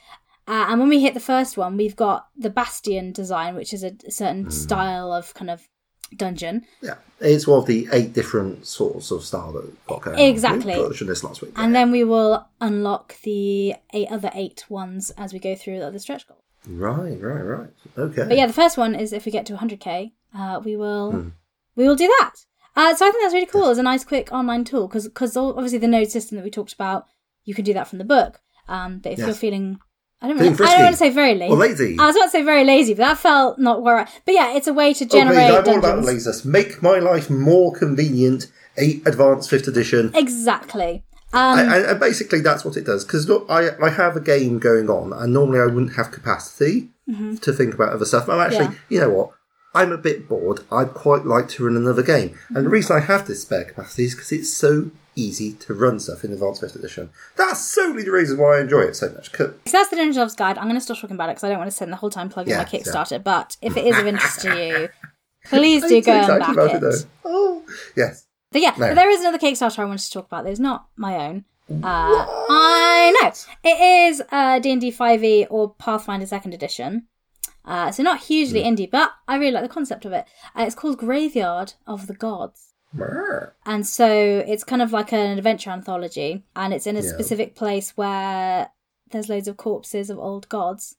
Uh, and when we hit the first one, we've got the Bastion design, which is a, a certain style of kind of dungeon. Yeah, it's one of the eight different sorts of style that got going. on. Exactly. We this last week. And then we will unlock the eight other eight ones as we go through the other stretch goals. right, right, right. Okay. But yeah, the first one is if we get to 100k, uh, we will Hmm. we will do that. Uh, so I think that's really cool. It's a nice, quick online tool because because obviously the node system that we talked about, you can do that from the book. Um, but if Yes. you're feeling, I don't, know, I don't want to say very lazy. Or lazy. I was about to say very lazy, but that felt not where. I, but yeah, it's a way to Oh, generate I'm all about laziness. Make my life more convenient. Eight advanced fifth edition. Exactly. Um, and, basically, that's what it does. Because I, I have a game going on, and normally I wouldn't have capacity to think about other stuff. I'm actually, Mm-hmm. Yeah. you know what? I'm a bit bored. I'd quite like to run another game. And the Mm-hmm. reason I have this spare capacity is because it's so easy to run stuff in the Advanced Fifth Edition. That's solely the reason why I enjoy it so much. 'Cause- So that's the Dungeon Delver's Guide. I'm going to stop talking about it because I don't want to spend the whole time plugging my Yeah, Kickstarter. But if it is of interest to you, please do go and back about it. though. Oh, yes. But yeah, No. but there is another Kickstarter I wanted to talk about. There's not my own. Uh, I know it is uh, D&D 5e or Pathfinder Second Edition. Uh, so not hugely Hmm. indie, but I really like the concept of it. Uh, it's called Graveyard of the Gods. And so it's kind of like an adventure anthology, and it's in a Yeah. specific place where there's loads of corpses of old gods,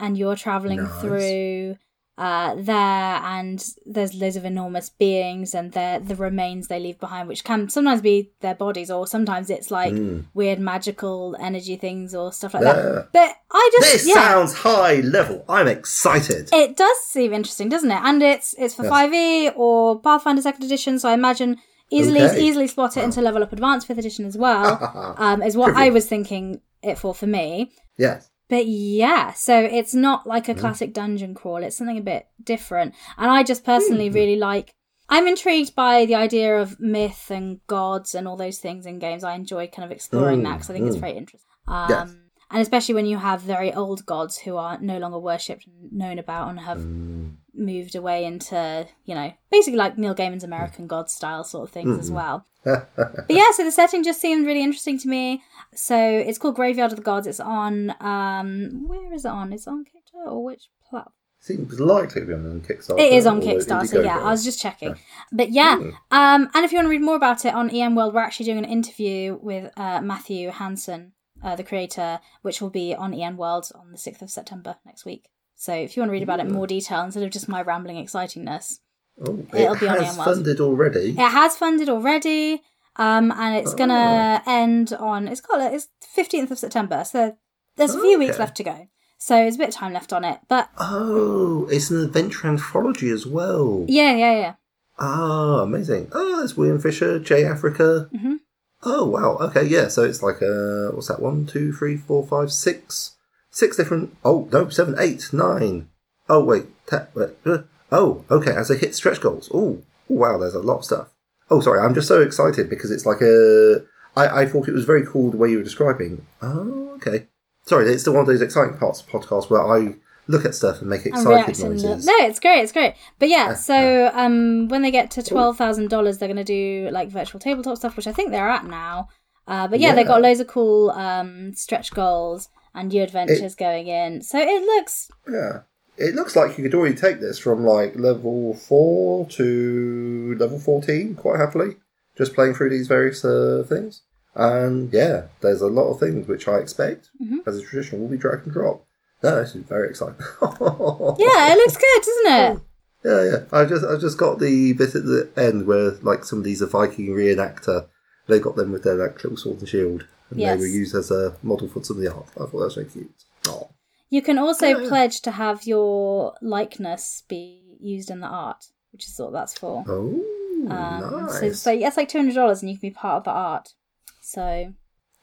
and you're traveling Nice. through uh, there, and there's loads of enormous beings, and the the remains they leave behind, which can sometimes be their bodies, or sometimes it's like weird magical energy things or stuff like. Yeah. that. But I just This yeah. sounds high level. I'm excited. It does seem interesting, doesn't it? And it's it's for Yes. five E or Pathfinder Second Edition, so I imagine easily Okay. easily slot it into level up Advanced Fifth Edition as well. um, is what I was thinking it for for me. yes. But yeah, so it's not like a Mm. classic dungeon crawl. It's something a bit different, and I just personally Mm. really like. I'm intrigued by the idea of myth and gods and all those things in games. I enjoy kind of exploring that because I think it's very interesting. Um, Mm. Yes. And especially when you have very old gods who are no longer worshipped and known about and have Mm. moved away into, you know, basically like Neil Gaiman's American God style sort of things as well. but yeah, so the setting just seemed really interesting to me. So it's called Graveyard of the Gods. It's on, um, where is it on? It's on Kickstarter or which platform? Seems likely to be on Kickstarter. It is on Kickstarter, yeah. I was just checking. But yeah, um, and if you want to read more about it on EN World, we're actually doing an interview with uh, Matthew Hansen, uh, the creator, which will be on EN World on the 6th of September next week. So if you want to read about it in more detail instead of just my rambling excitingness, Oh, It'll it be on EN has EN World. funded already. it has funded already, um, and it's gonna end on it's got it's 15th of September, so there's a few weeks left to go. So there's a bit of time left on it, but Oh, it's an adventure anthology as well. yeah, yeah, yeah. Ah, amazing. Oh, there's William Fisher, J Africa. Mhm. Oh, wow. Okay, yeah. So it's like, uh, what's that? One, two, three, four, five, six. Six different. Oh, no, seven, eight, nine. Oh, wait. Ta- uh, oh, okay. As they hit stretch goals. Oh, wow. There's a lot of stuff. Oh, sorry. I'm just so excited because it's like a. I, I thought it was very cool the way you were describing. Oh, okay. Sorry, it's the one of those exciting parts of podcasts where I look at stuff and make excited and noises. no, it's great, it's great. But yeah, so um, when they get to twelve thousand dollars, they're gonna do like virtual tabletop stuff, which I think they're at now. Uh, but yeah, they've got loads of cool um, stretch goals and new adventures going in. So it looks Yeah. It looks like you could already take this from like level 4 to level 14 quite happily, just playing through these various uh, things. And yeah, there's a lot of things which I expect, Mm-hmm. as a tradition, will be drag and drop. No, this is very exciting. yeah, it looks good, doesn't it? yeah, yeah. I just, I just got the bit at the end where like somebody's a Viking reenactor. They got them with their like little sword and shield, and Yes. they were used as a model for some of the art. I thought that was very cute. Oh. You can also Yeah. pledge to have your likeness be used in the art, which is what that's for. Oh, Um, nice. So it's like two hundred dollars, and you can be part of the art. So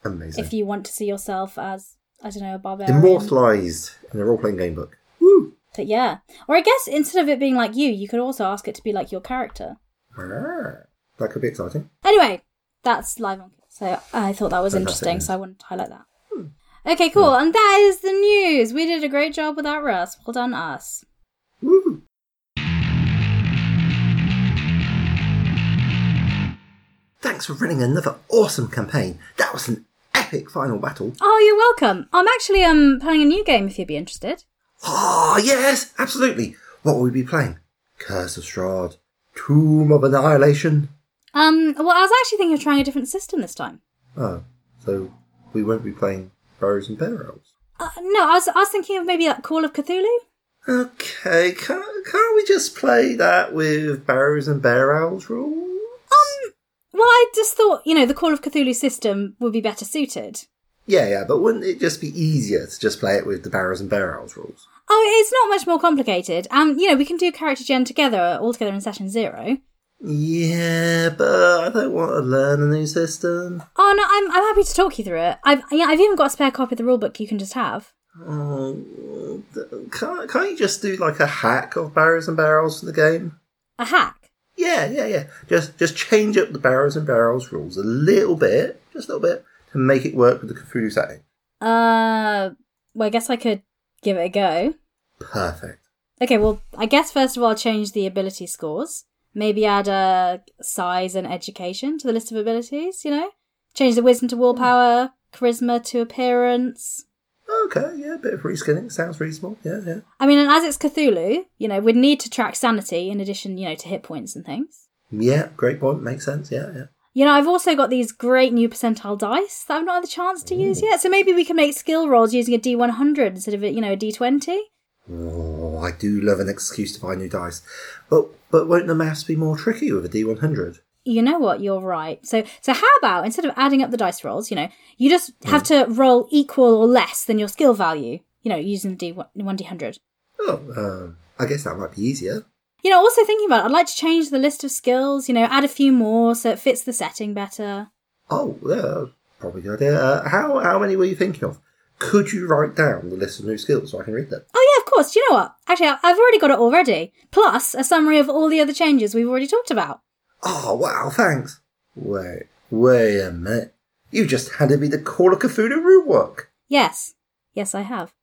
Amazing. if you want to see yourself as I don't know, a barbarian. Immortalized in a role playing game book. Woo! But yeah. Or I guess instead of it being like you, you could also ask it to be like your character. Ah, that could be exciting. Anyway, that's live on. So I thought that was interesting, so I wanted to highlight that. Hmm. Okay, cool. Yeah. And that is the news. We did a great job without Russ. Well done, us. Woo! Thanks for running another awesome campaign. That was an epic final battle. Oh, you're welcome. I'm actually um playing a new game if you'd be interested. Ah, yes, absolutely. What will we be playing? Curse of Strahd, Tomb of Annihilation. Um, well, I was actually thinking of trying a different system this time. Oh, so we won't be playing Burrows and Barrels. Uh, no, I was I was thinking of maybe like Call of Cthulhu. Okay, can't, can't we just play that with Barrows and Bear Owls rules? Well, I just thought you know the Call of Cthulhu system would be better suited. Yeah, yeah, but wouldn't it just be easier to just play it with the Barrows and barrels rules? Oh, it's not much more complicated. Um, you know, we can do character gen together, all together in session zero. Yeah, but I don't want to learn a new system. Oh no, I'm I'm happy to talk you through it. I've yeah, I've even got a spare copy of the rulebook you can just have. Oh, can't, can't you just do like a hack of Barrows and Barrels for the game? A hack. Yeah, yeah, yeah. Just just change up the Barrows and Barrels rules a little bit, just a little bit, to make it work with the Cthulhu setting. Uh, well, I guess I could give it a go. Perfect. Okay, well, I guess first of all, I'll change the ability scores. Maybe add a size and education to the list of abilities. You know, change the wisdom to willpower, charisma to appearance. Okay, yeah, a bit of reskinning sounds reasonable. Yeah, yeah. I mean, and as it's Cthulhu, you know, we'd need to track sanity in addition, you know, to hit points and things. Yeah, great point. Makes sense. Yeah, yeah. You know, I've also got these great new percentile dice that I've not had the chance to use yet. So maybe we can make skill rolls using a D100 instead of, a, you know, a D20. Oh, I do love an excuse to buy new dice, but but won't the maths be more tricky with a D100? You know what? You're right. So, so how about instead of adding up the dice rolls, you know, you just have to roll equal or less than your skill value. You know, using the D1 D100. Oh, um, I guess that might be easier. You know, also thinking about it, I'd like to change the list of skills. You know, add a few more so it fits the setting better. Oh, yeah, probably good idea. Uh, how how many were you thinking of? Could you write down the list of new skills so I can read them? Oh yeah, of course. Do you know what? Actually, I've already got it already. Plus a summary of all the other changes we've already talked about. Oh, wow, thanks. Wait, wait a minute. You just handed me the Call of Cthulhu root work. Yes, yes, I have.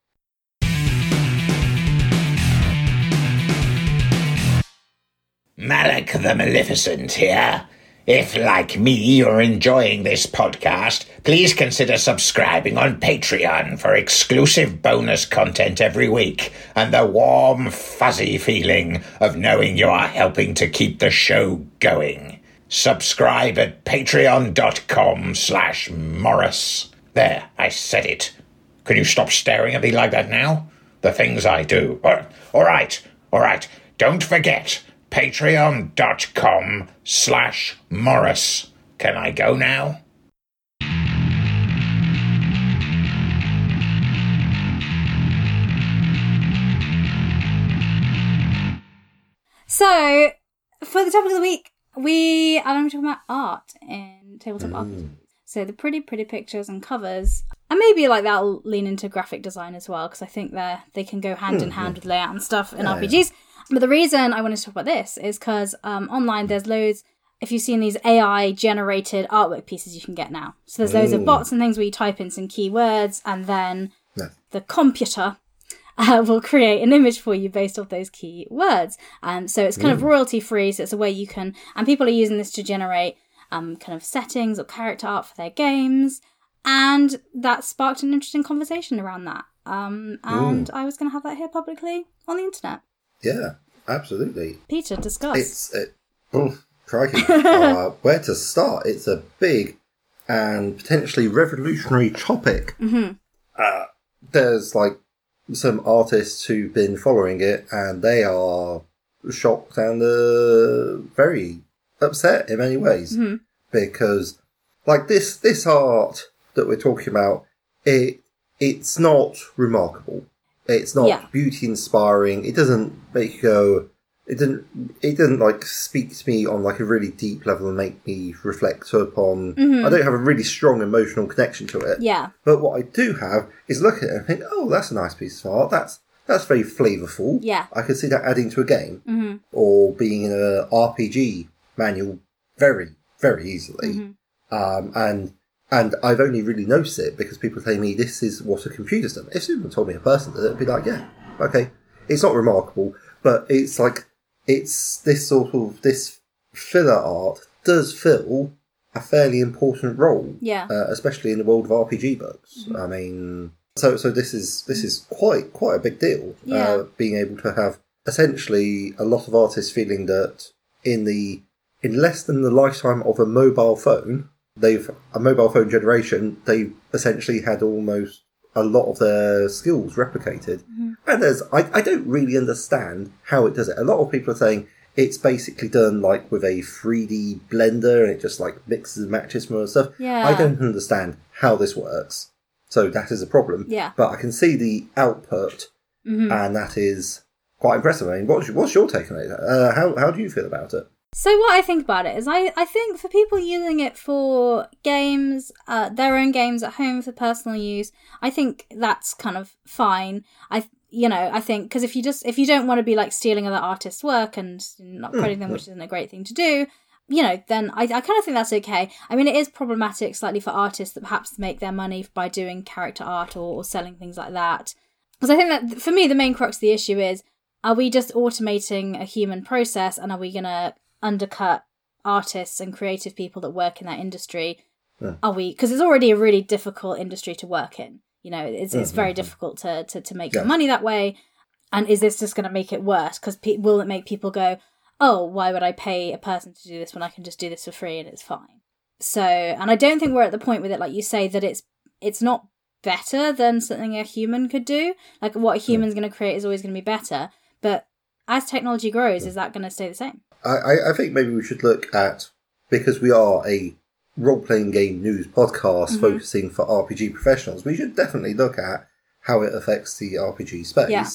Malak the Maleficent here. If, like me, you're enjoying this podcast, please consider subscribing on Patreon for exclusive bonus content every week and the warm, fuzzy feeling of knowing you are helping to keep the show going. Subscribe at patreon.com slash Morrus. There, I said it. Can you stop staring at me like that now? The things I do. All right, all right. Don't forget, patreon.com slash Morrus. Can I go now? So, for the topic of the week, we are going to be talking about art in tabletop mm. art. So the pretty, pretty pictures and covers, and maybe like that'll lean into graphic design as well, because I think they they can go hand in hmm, hand with layout and stuff in RPGs. But the reason I wanted to talk about this is because um, online there's loads. If you've seen these AI generated artwork pieces you can get now, so there's loads of bots and things where you type in some keywords and then No. the computer uh, will create an image for you based off those key words. Um, so it's kind of royalty free. So it's a way you can, and people are using this to generate um, kind of settings or character art for their games. And that sparked an interesting conversation around that. Um, and I was going to have that here publicly on the internet. Yeah, absolutely. Peter, discuss. It's it, oh, crikey. uh, where to start? It's a big and potentially revolutionary topic. Mhm. Uh, there's like some artists who've been following it, and they are shocked and uh, very upset in many ways Mhm. because, like this this art that we're talking about, it it's not remarkable. It's not Yeah. beauty inspiring. It doesn't make you go. It didn't. It doesn't like speak to me on like a really deep level and make me reflect upon. I don't have a really strong emotional connection to it. yeah. But what I do have is look at it and think, oh, that's a nice piece of art. That's that's very flavourful. Yeah. I can see that adding to a game hmm or being in a RPG manual very very easily. Um, and and I've only really noticed it because people tell me this is what a computer's done. If someone told me a person did it, it'd be like, yeah, okay, it's not remarkable, but it's like it's this sort of this filler art does fill a fairly important role. Yeah. Uh, especially in the world of RPG books. I mean, so so this is this is quite quite a big deal. Yeah. Uh, being able to have essentially a lot of artists feeling that in the in less than the lifetime of a mobile phone, they've a mobile phone generation, they've essentially had almost a lot of their skills replicated. And there's I, I don't really understand how it does it. A lot of people are saying it's basically done like with a 3D blender and it just like mixes and matches from other stuff. Yeah. I don't understand how this works. So that is a problem. Yeah. But I can see the output Mhm. and that is quite impressive. I mean, what's, what's your take on it? Uh, how, how do you feel about it? So what I think about it is I, I think for people using it for games, uh, their own games at home for personal use, I think that's kind of fine. I you know I think because if you just if you don't want to be like stealing other artists' work and not crediting them, which isn't a great thing to do, you know, then I, I kind of think that's okay. I mean, it is problematic slightly for artists that perhaps make their money by doing character art or, or selling things like that. Because I think that for me, the main crux of the issue is are we just automating a human process and are we going to undercut artists and creative people that work in that industry? Are we, because it's already a really difficult industry to work in. You know, it's, it's mm, very mm, mm. difficult to, to, to make Yeah. your money that way. And is this just going to make it worse? Because pe- will it make people go, oh, why would I pay a person to do this when I can just do this for free and it's fine? So, and I don't think we're at the point with it, like you say, that it's it's not better than something a human could do. Like what a human's going to create is always going to be better. But as technology grows, is that going to stay the same? I, I, think maybe we should look at, because we are a role playing game news podcast Mm-hmm. focusing for RPG professionals, we should definitely look at how it affects the RPG space. Yeah.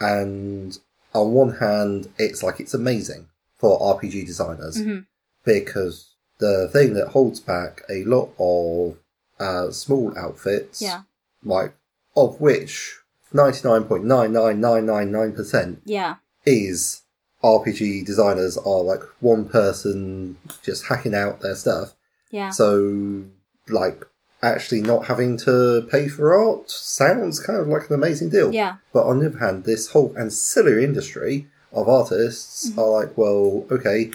And on one hand, it's like it's amazing for RPG designers Mm-hmm. because the thing that holds back a lot of uh, small outfits, Yeah. like of which 99.99999% Yeah. is RPG designers are like one person just hacking out their stuff. Yeah. So, like, actually not having to pay for art sounds kind of like an amazing deal. Yeah. But on the other hand, this whole ancillary industry of artists Mm-hmm. are like, well, okay,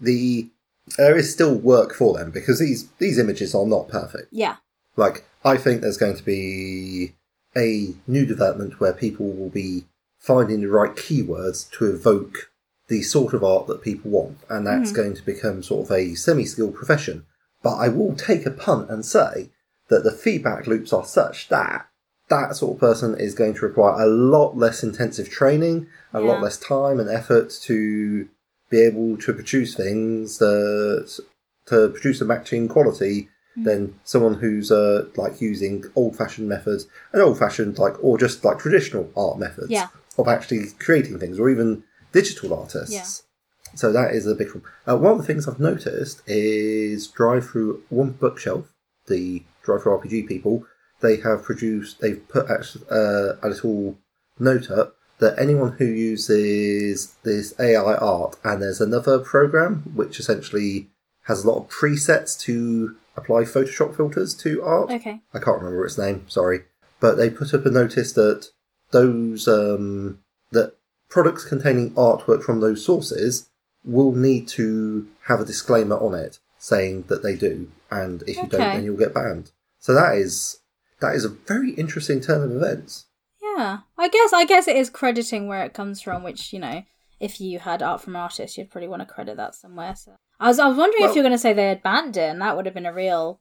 the there is still work for them because these these images are not perfect. Yeah. Like, I think there's going to be a new development where people will be finding the right keywords to evoke the sort of art that people want, and that's going to become sort of a semi skilled profession. But I will take a punt and say that the feedback loops are such that that sort of person is going to require a lot less intensive training, a Yeah. lot less time and effort to be able to produce things that to produce a matching quality than someone who's uh, like using old fashioned methods and old fashioned like or just like traditional art methods Yeah. of actually creating things or even digital artists. Yeah. So that is a big problem. Uh, one of the things I've noticed is Drive Through OneBookShelf, the DriveThruRPG people, they have produced, they've put actually, uh, a little note up that anyone who uses this AI art, and there's another program which essentially has a lot of presets to apply Photoshop filters to art. Okay. I can't remember its name, sorry. But they put up a notice that those um, products containing artwork from those sources will need to have a disclaimer on it saying that they do, and if you don't, then you'll get banned. So that is that is a very interesting turn of events. Yeah. I guess I guess it is crediting where it comes from, which, you know, if you had art from artists, you'd probably want to credit that somewhere. So I was I was wondering Well- if you were gonna say they had banned it and that would have been a real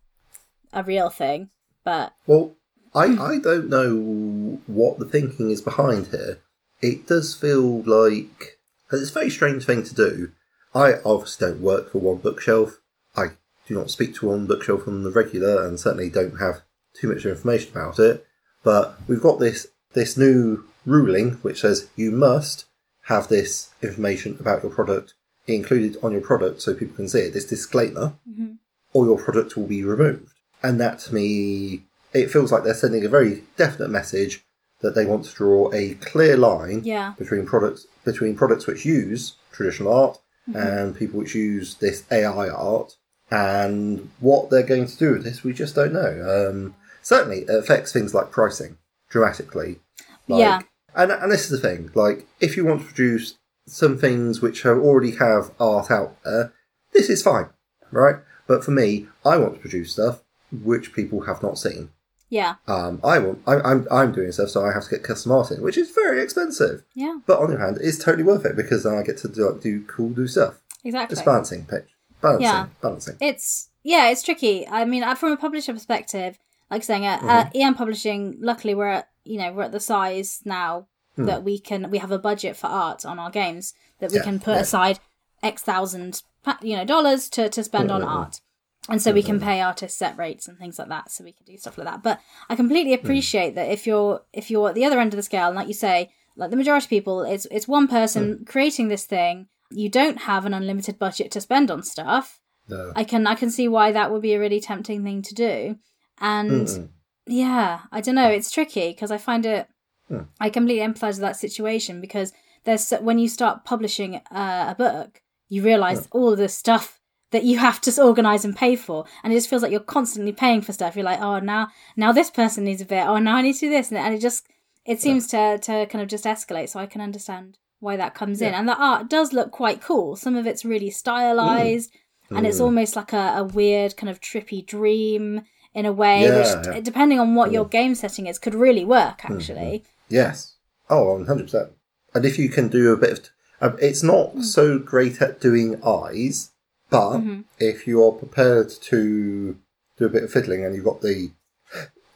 a real thing. But Well, I, I don't know what the thinking is behind here. It does feel like it's a very strange thing to do. I obviously don't work for OneBookShelf. I do not speak to OneBookShelf on the regular, and certainly don't have too much information about it. But we've got this this new ruling which says you must have this information about your product included on your product so people can see it. This disclaimer mm-hmm. or your product will be removed. And that to me, it feels like they're sending a very definite message that they want to draw a clear line Yeah. between products between products which use traditional art and people which use this AI art. And what they're going to do with this, we just don't know. Um, certainly, it affects things like pricing dramatically. Like, Yeah. And, and this is the thing, like, if you want to produce some things which have already have art out there, this is fine, right? But for me, I want to produce stuff which people have not seen. Yeah. Um, I want, I, I'm, I'm doing stuff, so I have to get custom art in, which is very expensive. Yeah. But on the other hand, it's totally worth it because then I get to do, do cool new stuff. Exactly. It's balancing, pitch. Balancing, Yeah. balancing. It's yeah, it's tricky. I mean, from a publisher perspective, like saying at, Mm-hmm. at EN Publishing, luckily we're at you know we're at the size now that we can we have a budget for art on our games that we Hmm. Yeah, can put yeah. aside x thousand you know dollars to to spend Hmm, on art. And so we can pay artists set rates and things like that, so we can do stuff like that. But I completely Hmm. appreciate that if you're if you're at the other end of the scale, and like you say, like the majority of people, it's it's one person Hmm. creating this thing. You don't have an unlimited budget to spend on stuff. No. I can I can see why that would be a really tempting thing to do. And Mm-mm. yeah, I don't know, it's tricky because I find it Hmm. I completely empathize with that situation because there's when you start publishing uh, a book, you realize all of the stuff that you have to organize and pay for and it just feels like you're constantly paying for stuff. You're like, "Oh, now now this person needs a bit. Oh, now I need to do this." And it just it seems to to kind of just escalate, so I can understand why that comes in. And the art does look quite cool. Some of it's really stylized and it's Mm. almost like a, a weird kind of trippy dream in a way Yeah, which yeah. Mm. depending on what your game setting is could really work actually Yes. Oh, 100%. And if you can do a bit of. Um, it's not Mm. so great at doing eyes, but Mm-hmm. if you are prepared to do a bit of fiddling and you've got the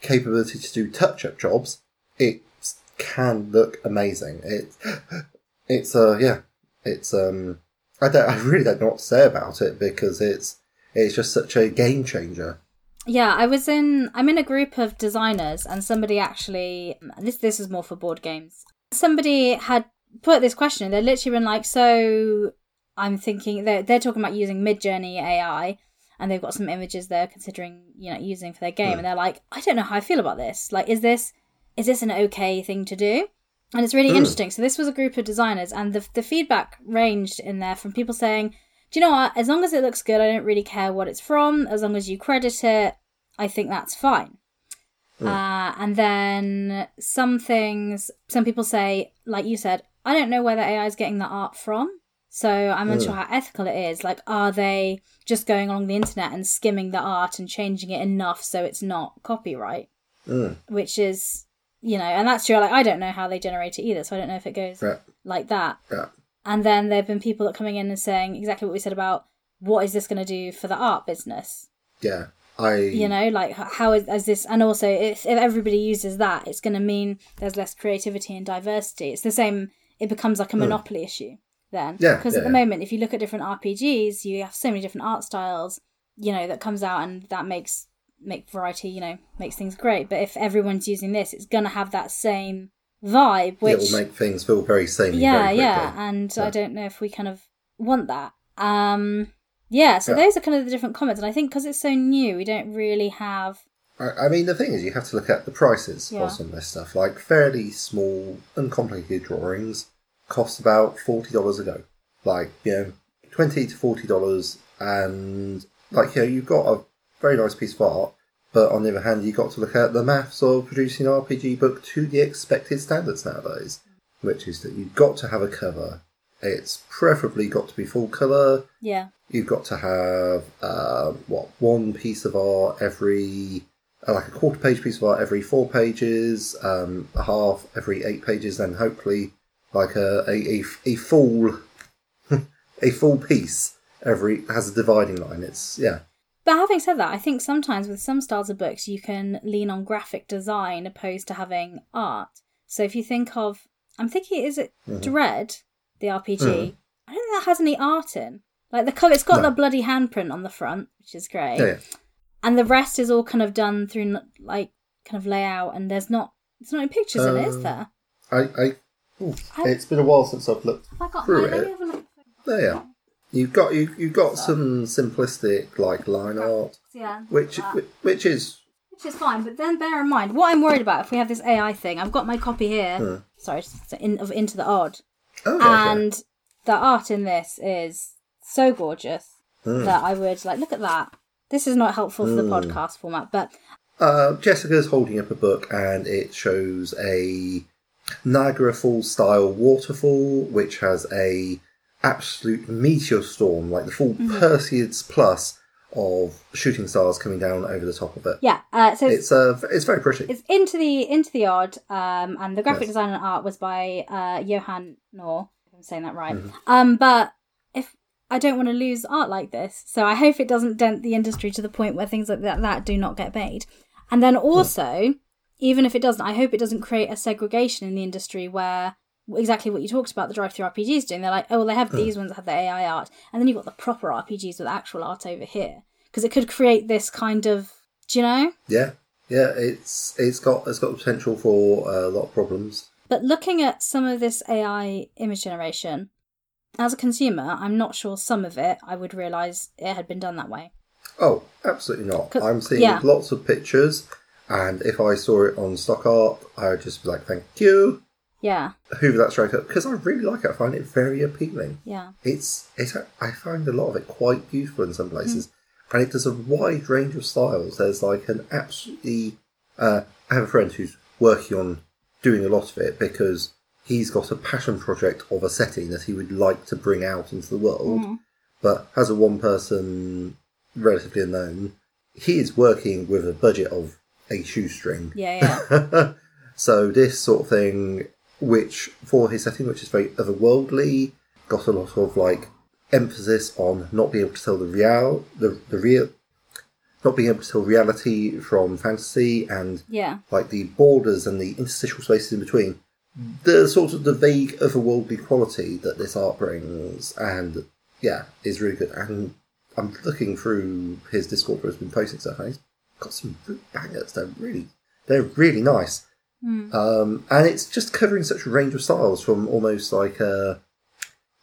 capability to do touch up jobs, it can look amazing. It, it's, uh, yeah. It's, um. I don't. I really don't know what to say about it because it's it's just such a game changer. yeah i was in i'm in a group of designers and somebody actually this this is more for board games somebody had put this question they're literally been like so i'm thinking they're, they're talking about using Midjourney ai and they've got some images they're considering you know using for their game and hmm. they're like i don't know how i feel about this. Like is this is this an okay thing to do? And it's really hmm. interesting. So this was a group of designers and the, the feedback ranged in there from people saying do you know what? As long as it looks good i don't really care what it's from. As long as you credit it i think that's fine. Hmm. Uh, and then some things some people say like you said i don't know where the ai is getting the art from so i'm unsure how ethical it is like are they just going along the internet and skimming the art and changing it enough so it's not copyright Mm. which is you know and that's true like i don't know how they generate it either so i don't know if it goes Yeah. like that Yeah. and then there have been people that coming in and saying exactly what we said about what is this going to do for the art business Yeah. I. you know like how is, is this and also if, if everybody uses that it's going to mean there's less creativity and diversity it's the same it becomes like a monopoly issue then. Yeah, because yeah, at the yeah. moment if you look at different rpgs you have so many different art styles you know that comes out and that makes make variety you know makes things great but if everyone's using this it's going to have that same vibe it which will make things feel very samey. yeah very yeah and i don't know if we kind of want that um yeah so Yeah. those are kind of the different comments and i think because it's so new we don't really have I, I mean, the thing is, you have to look at the prices Yeah. for some of this stuff. Like fairly small, uncomplicated drawings cost about forty dollars a go. Like you know, twenty to forty dollars, and like you know, you've got a very nice piece of art. But on the other hand, you've got to look at the maths of producing an RPG book to the expected standards nowadays, which is that you've got to have a cover. It's preferably got to be full colour. yeah You've got to have uh, what one piece of art every uh, like a quarter page piece of art every four pages, um, a half every eight pages, then hopefully like a a, a, a full a full piece every has a dividing line. It's yeah But having said that, I think sometimes with some styles of books, you can lean on graphic design opposed to having art. So if you think of, I'm thinking, is it Mm-hmm. Dread, the RPG? I don't think that has any art in. Like the cover, it's got No. the bloody handprint on the front, which is great, yeah. yeah. and the rest is all kind of done through like kind of layout, and there's not, there's not any pictures in it, is Um, there? I, I ooh, it's been a while since I've looked Have I got through it. me have a look. there. Yeah. You've got you you've got some simplistic like line art, Yeah, which that. which is which is fine. But then bear in mind what I'm worried about if we have this AI thing. I've got my copy here. Hmm. Sorry, so in, of Into the Odd. oh and the art in this is so gorgeous Hmm. that I would like look at that. This is not helpful for the Hmm. podcast format, but Uh, Jessica's holding up a book and it shows a Niagara Falls style waterfall, which has a absolute meteor storm, like the full Perseids plus, of shooting stars coming down over the top of it. Yeah. Uh, so It's uh, it's very pretty. it's into the into the odd um and the graphic Yes. design and art was by uh Johan Nohr if i'm saying that right Mm-hmm. um but if i don't want to lose art like this so i hope it doesn't dent the industry to the point where things like that, that do not get made and then also even if it doesn't i hope it doesn't create a segregation in the industry where exactly what you talked about the DriveThruRPGs doing they're like oh well they have these ones that have the ai art and then you've got the proper rpgs with actual art over here because it could create this kind of do you know Yeah, yeah. It's it's got it's got the potential for uh, a lot of problems. But looking at some of this AI image generation, as a consumer, I'm not sure some of it I would realise it had been done that way. Oh, absolutely not. I'm seeing yeah. lots of pictures, and if I saw it on stock art, I would just be like, "Thank you." Yeah, Hoover that straight up because I really like it. I find it very appealing. yeah, It's it's I find a lot of it quite beautiful in some places, Mm-hmm. and it does a wide range of styles. There's like an absolutely. Uh, I have a friend who's working on doing a lot of it because he's got a passion project of a setting that he would like to bring out into the world, Mm-hmm. but as a one person, relatively unknown, he is working with a budget of a shoestring. yeah, yeah. So this sort of thing, which for his setting, which is very otherworldly, got a lot of like emphasis on not being able to tell the real, the the real, not being able to tell reality from fantasy, and yeah. like the borders and the interstitial spaces in between. The sort of the vague otherworldly quality that this art brings, and yeah, is really good. And I'm looking through his Discord where he's been posting stuff, and he's got some real bangers. They're really, they're really nice. Um, and it's just covering such a range of styles from almost like a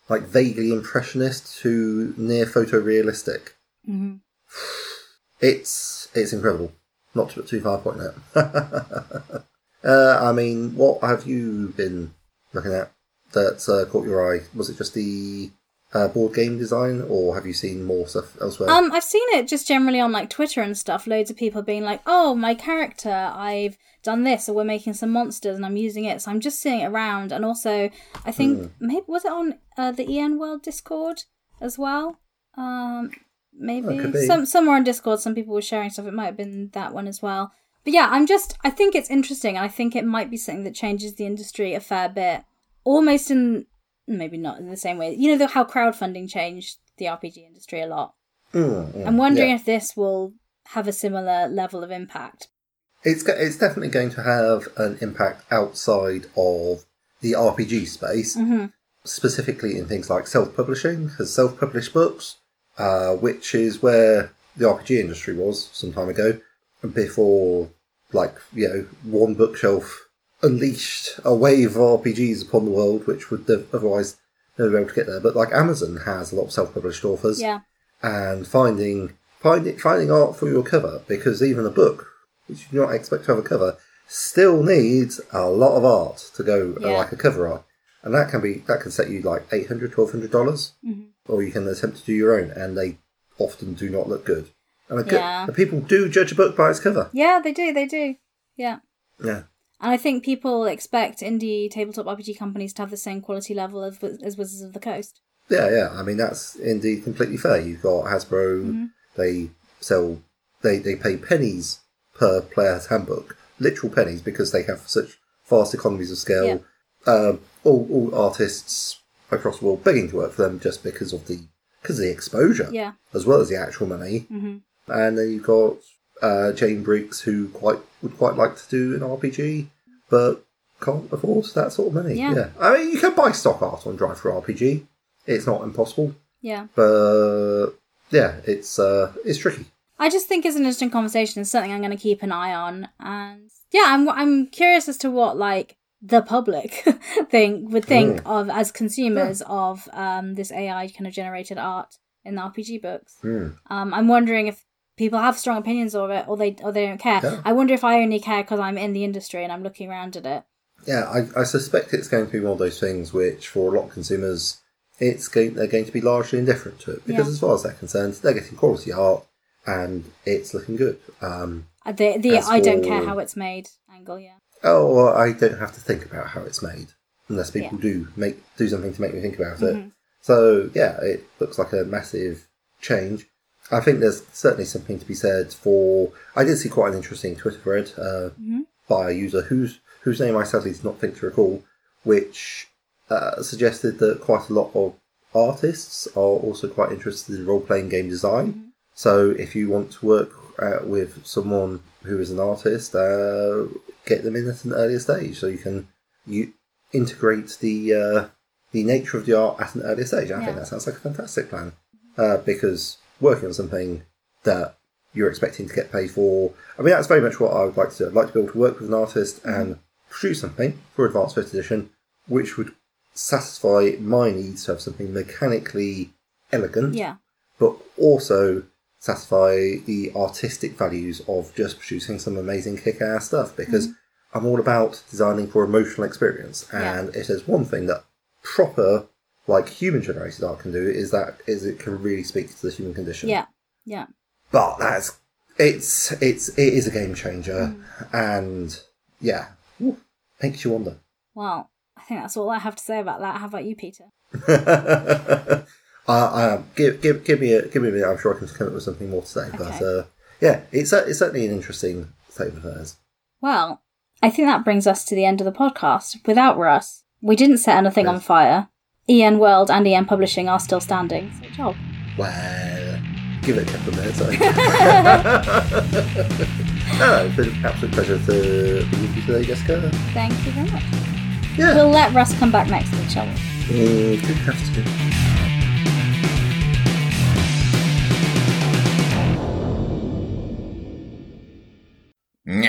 like vaguely impressionist to near photorealistic. hmm It's it's incredible. Not to put too far point it. uh, I mean, what have you been looking at that uh, caught your eye? Was it just the uh, board game design, or have you seen more stuff elsewhere? Um, I've seen it just generally on like Twitter and stuff. Loads of people being like, "Oh, my character, I've done this, or we're making some monsters and I'm using it." So I'm just seeing it around, and also I think Hmm. maybe was it on uh, the EN World Discord as well. Um, maybe be. some somewhere on Discord, some people were sharing stuff. It might have been that one as well. But yeah, I'm just I think it's interesting, and I think it might be something that changes the industry a fair bit, almost in maybe not in the same way. You know the, how crowdfunding changed the RPG industry a lot. Mm, mm, I'm wondering yeah. if this will have a similar level of impact. it's it's definitely going to have an impact outside of the RPG space, Mm-hmm. specifically in things like self-publishing, because self-published books, uh, which is where the RPG industry was some time ago, before like you know OneBookShelf unleashed a wave of RPGs upon the world, which would have otherwise never be able to get there. But like Amazon has a lot of self-published authors, Yeah, and finding finding finding art for your cover because even a book which you do not expect to have a cover still needs a lot of art to go uh, Yeah. like a cover art and that can be that can set you like 800 1200 dollars Mm-hmm. or you can attempt to do your own and they often do not look good and, Yeah. and people do judge a book by its cover yeah, they do, they do. Yeah, yeah and I think people expect indie tabletop RPG companies to have the same quality level as, as Wizards of the Coast. Yeah, yeah. I mean, that's indeed completely fair. You've got Hasbro; Mm-hmm. they sell, they they pay pennies per player's handbook, literal pennies, because they have such vast economies of scale. Um, all all artists across the world begging to work for them just because of the because of the exposure, Yeah, as well as the actual money. hmm And then you've got uh, Jane Briggs, who quite would quite like to do an RPG, but can't afford that sort of money. Yeah. I mean, you can buy stock art on DriveThruRPG. It's not impossible, yeah. but yeah, it's uh, it's tricky. I just think it's an interesting conversation. It's something I'm going to keep an eye on, and yeah, I'm I'm curious as to what like the public think would think of as consumers of um this AI kind of generated art in the RPG books. Hmm. Um, I'm wondering if people have strong opinions of it, or they or they don't care. Yeah. I wonder if I only care because I'm in the industry and I'm looking around at it. Yeah, I, I suspect it's going to be one of those things which, for a lot of consumers, it's going they're going to be largely indifferent to it because, Yeah. as far as they're concerned, they're getting quality art and it's looking good. Um, Uh, The the I don't care how it's made angle, yeah. oh, well, I don't have to think about how it's made unless people Yeah. do make do something to make me think about Mhm. it. So yeah, it looks like a massive change. I think there's certainly something to be said for. I did see quite an interesting Twitter thread uh, by a user whose whose name I sadly did not think to recall, which uh, suggested that quite a lot of artists are also quite interested in role playing game design. So if you want to work uh, with someone who is an artist, uh, get them in at an earlier stage so you can you integrate the uh, the nature of the art at an earlier stage. I Yeah. think that sounds like a fantastic plan uh, because working on something that you're expecting to get paid for. I mean, that's very much what I would like to do. I'd like to be able to work with an artist and produce something for Advanced Fifth Edition, which would satisfy my needs to have something mechanically elegant, Yeah. but also satisfy the artistic values of just producing some amazing kick-ass stuff. Because mm-hmm. I'm all about designing for emotional experience, and if there's one thing that proper like human generated art can do is that is it can really speak to the human condition Yeah. Yeah. but that's it's it's it is a game changer and yeah woo, makes you wonder Well, I think that's all I have to say about that. How about you, Peter? uh, uh, give, give, give me a give me a minute i'm sure i can come up with something more to say but uh, yeah it's, cer- it's certainly an interesting state of affairs Well, I think that brings us to the end of the podcast. Without Russ, we didn't set anything on fire. EN World and EN Publishing are still standing. So job. well give it a couple of minutes I no, it's been an absolute pleasure to be with you today jessica Thank you very much. yeah We'll let Russ come back next week, shall we? Mm, do have to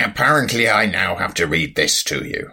Apparently, I now have to read this to you.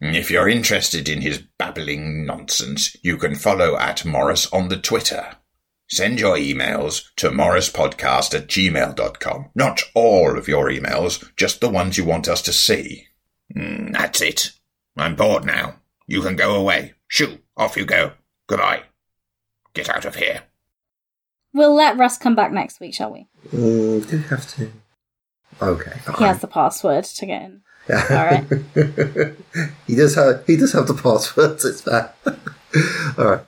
If you're interested in his babbling nonsense, you can follow at Morrus on the Twitter. Send your emails to morruspodcast at gmail.com. Not all of your emails, just the ones you want us to see. Mm, that's it. I'm bored now. You can go away. Shoo, off you go. Goodbye. Get out of here. We'll let Russ come back next week, shall we? Mm, do have to okay fine. He has the password to get in. Yeah. All right. he does have he does have the passwords. It's bad. All right.